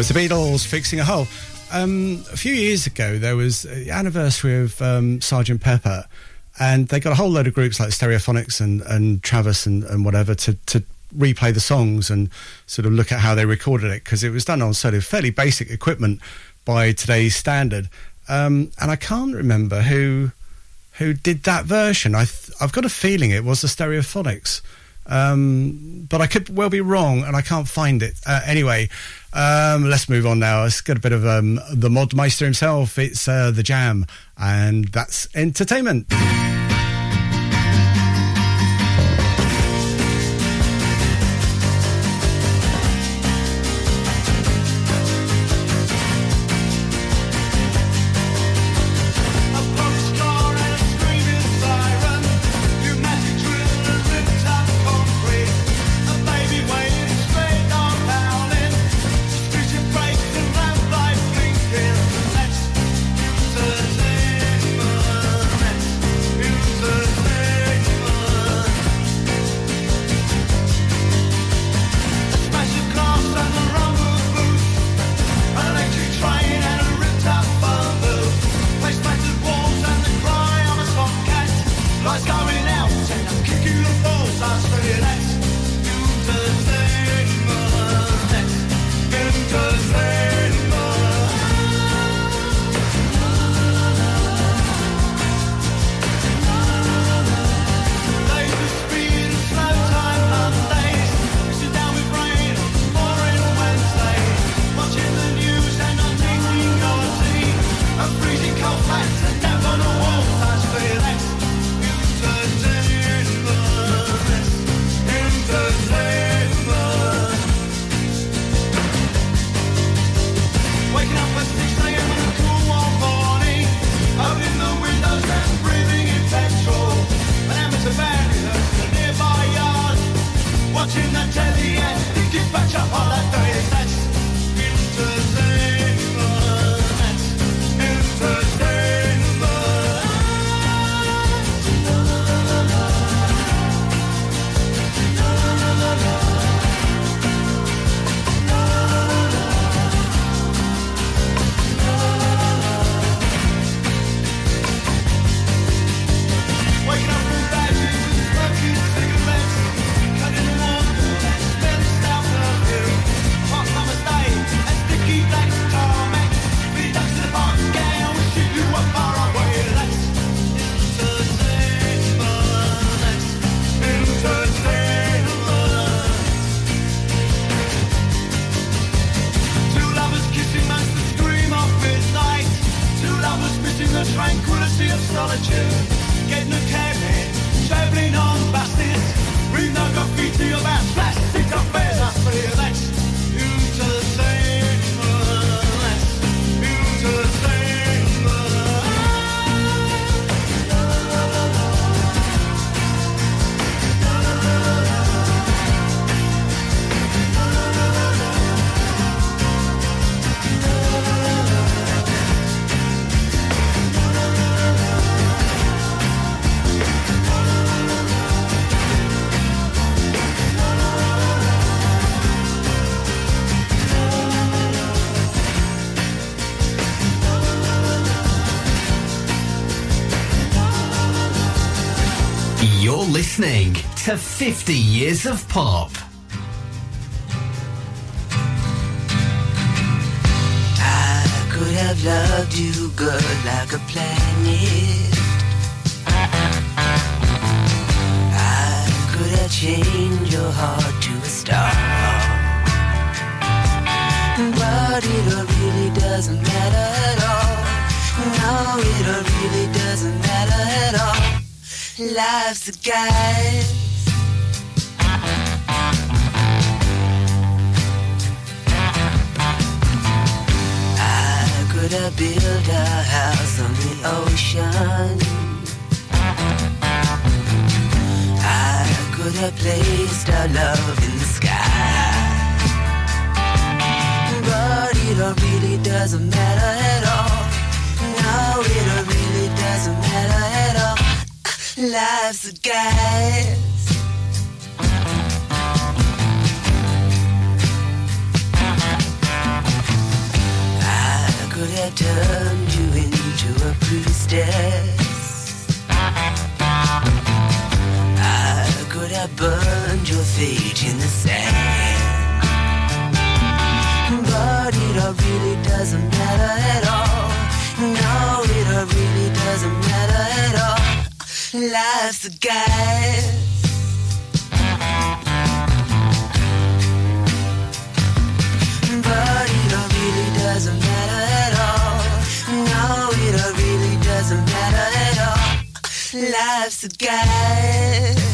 Was the Beatles fixing a hole. Um, a few years ago, there was the anniversary of um, Sergeant Pepper, and they got a whole load of groups like Stereophonics and, and Travis and, and whatever to, to replay the songs and sort of look at how they recorded it because it was done on sort of fairly basic equipment by today's standard. Um, and I can't remember who who did that version. I th- I've got a feeling it was the Stereophonics. Um, but I could well be wrong, and I can't find it. Uh, anyway, um, let's move on now. Let's get a bit of um, the Modmeister himself. It's uh, the Jam, and that's entertainment. Tranquility of solitude. Getting a cab in, travelling on listening to 50 Years of Pop. I could have loved you, girl, like a planet. I could have changed your heart to a star. But it really doesn't matter at all. No, it really doesn't matter at all loves a guys. I could have built a house on the ocean. I could have placed our love in the sky. But it all really doesn't matter at all. Now it all Life's a guide. I could have turned you into a priestess. I could have burned your fate in the sand. But it all really doesn't matter at all. No, it all really doesn't matter at all. Life's a guide. But it all really doesn't matter at all. No, it all really doesn't matter at all. Life's a guess.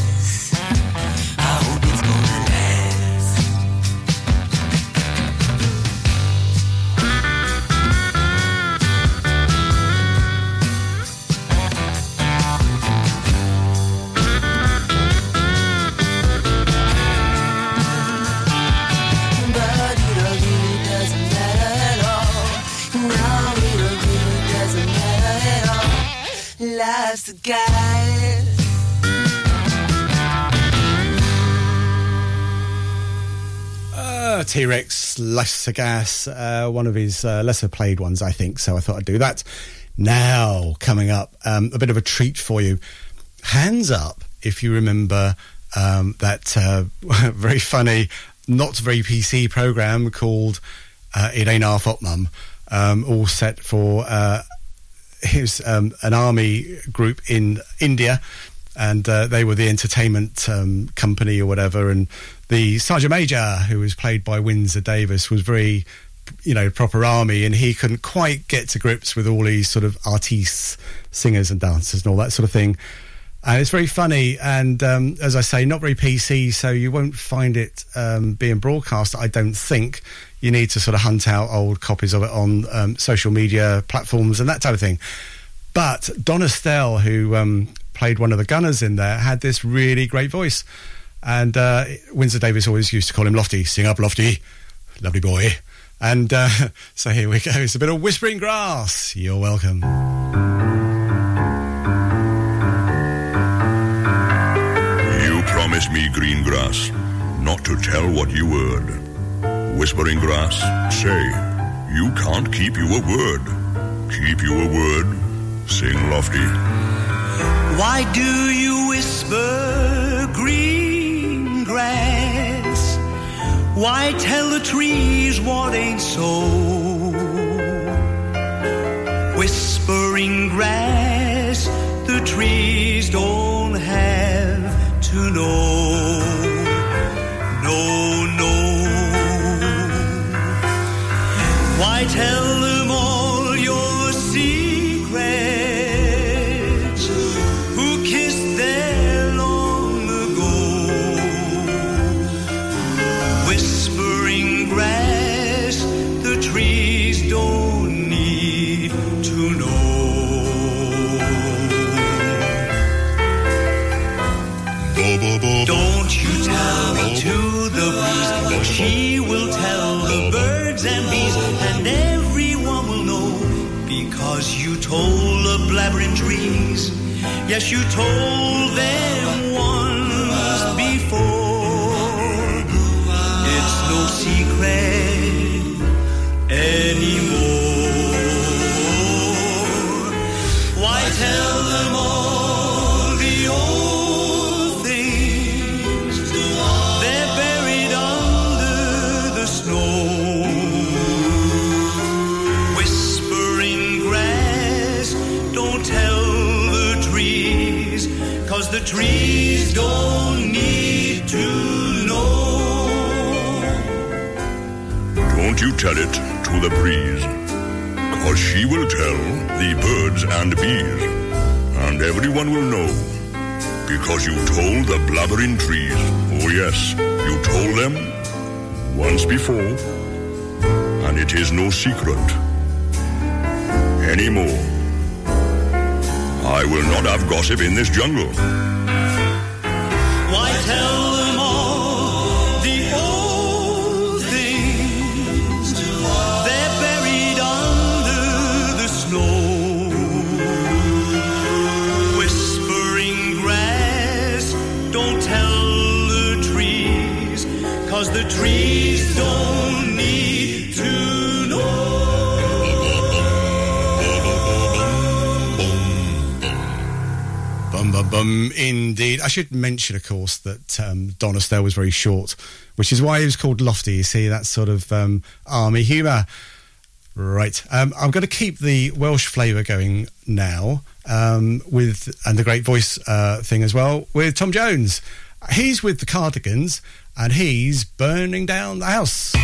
Life's a guide. Uh, T Rex, Life's a Gas, uh, one of his uh, lesser played ones, I think. So I thought I'd do that. Now, coming up, um, a bit of a treat for you. Hands up if you remember um, that uh, very funny, not very PC program called uh, It Ain't Half Hot Mum, um, all set for uh, his um, an army group in India, and uh, they were the entertainment um, company or whatever. And the sergeant major, who was played by Windsor Davies, was very, you know, proper army, and he couldn't quite get to grips with all these sort of artistes, singers and dancers and all that sort of thing. And it's very funny, and um, as I say, not very PC, so you won't find it um, being broadcast. I don't think you need to sort of hunt out old copies of it on um, social media platforms and that type of thing. But Don Estelle, who um, played one of the gunners in there, had this really great voice, and uh, Windsor Davies always used to call him Lofty. Sing up, Lofty, lovely boy. And uh, so here we go. It's a bit of whispering grass. You're welcome. You promised me green grass, not to tell what you heard. Whispering grass, say, you can't keep your word. Keep your word, sing lofty. Why do you whisper green grass? Why tell the trees what ain't so? Whispering grass, the trees don't have to know. Why tell blabbering trees. Yes, you told them once trees don't need to know. Don't you tell it to the breeze, cause she will tell the birds and bees, and everyone will know, because you told the blabbering trees. Oh yes, you told them once before, and it is no secret anymore. I will not have gossip in this jungle. Bum, indeed. I should mention, of course, that um, Don was very short, which is why he was called Lofty. You see, that sort of um, army humour. Right. Um, I'm going to keep the Welsh flavour going now um, with and the great voice uh, thing as well with Tom Jones. He's with the Cardigans and he's burning down the house.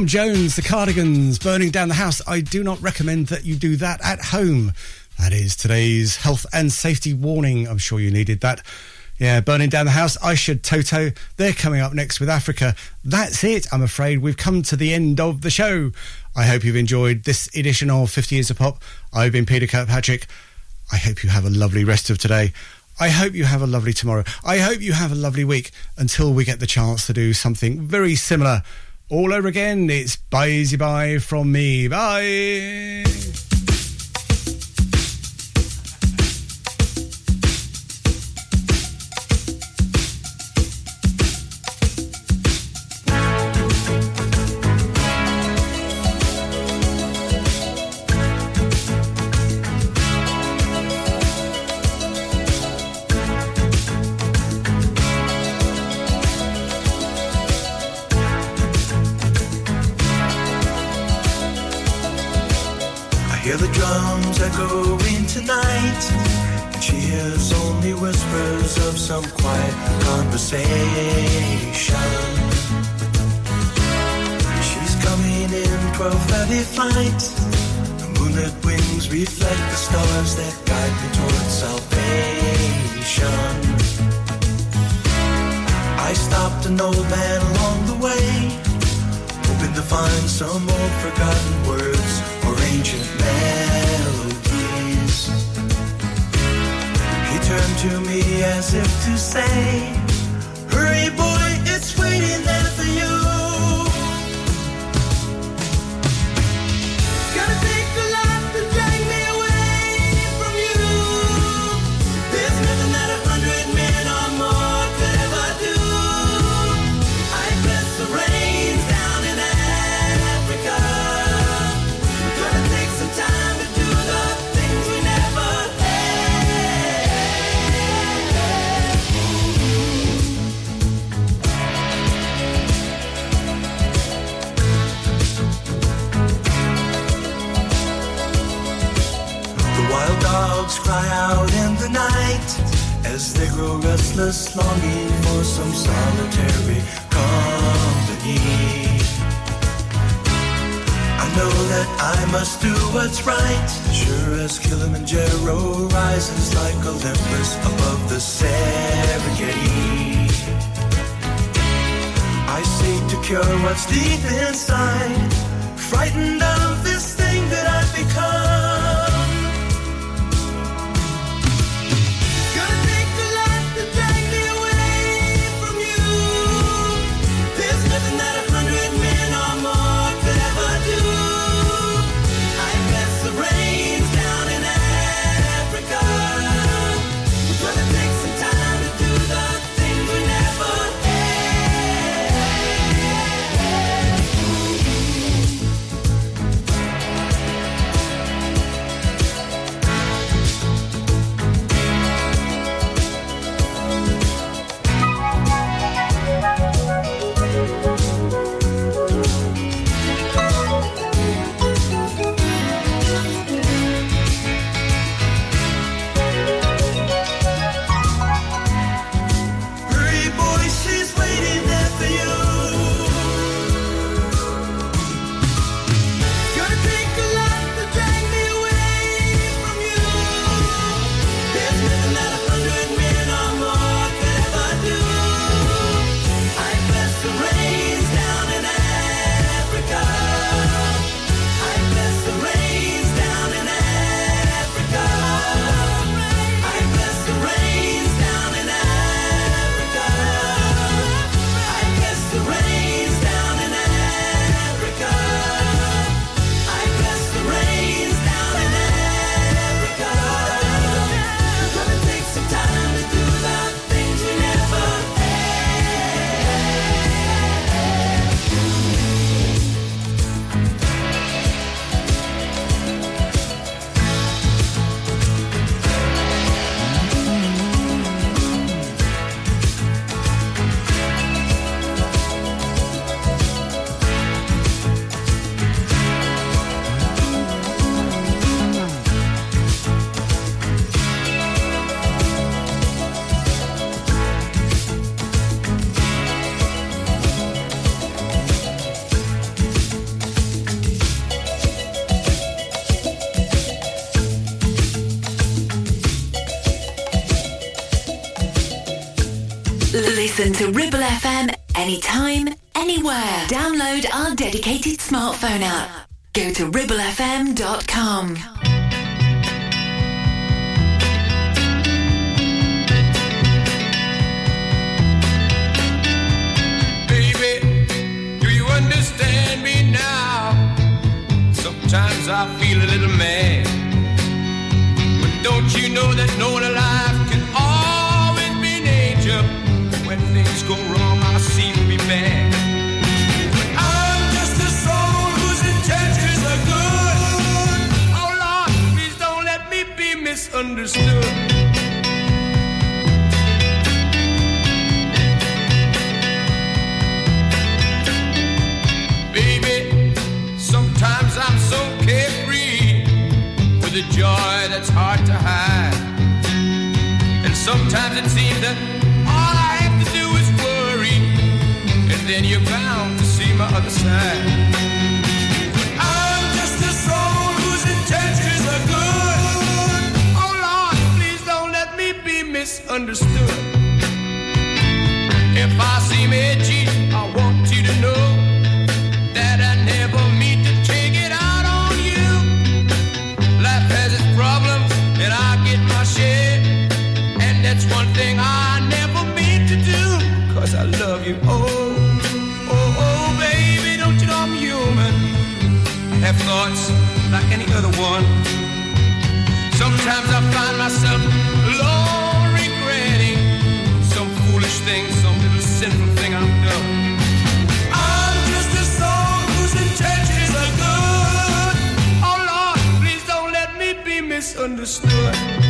Tom Jones, the Cardigans, burning down the house. I do not recommend that you do that at home. That is today's health and safety warning. I'm sure you needed that. Yeah, burning down the house. I should Toto. They're coming up next with Africa. That's it. I'm afraid we've come to the end of the show. I hope you've enjoyed this edition of 50 Years of Pop. I've been Peter Kirkpatrick. I hope you have a lovely rest of today. I hope you have a lovely tomorrow. I hope you have a lovely week until we get the chance to do something very similar all over again. It's bye bye from me. Bye. to Ribble FM anytime, anywhere. Download our dedicated smartphone app. Go to ribblefm.com. Baby, do you understand me now? Sometimes I feel a little mad. But don't you know that no one alive go wrong, I seem to be bad. I'm just a soul whose intentions are good. Oh Lord, please don't let me be misunderstood. I'm so carefree with a joy that's hard to hide. And sometimes it seems that then you're bound to see my other side. I'm just a soul whose intentions are good. Oh Lord, please don't let me be misunderstood. If I seem edgy, I want you to know that I never mean to take it out on you. Life has its problems, and I get my share. And that's one thing I never mean to do, cause I love you. Oh, thoughts like any other one. Sometimes I find myself alone regretting some foolish thing, some little sinful thing I've done. I'm just a soul whose intentions are good. Oh Lord, please don't let me be misunderstood.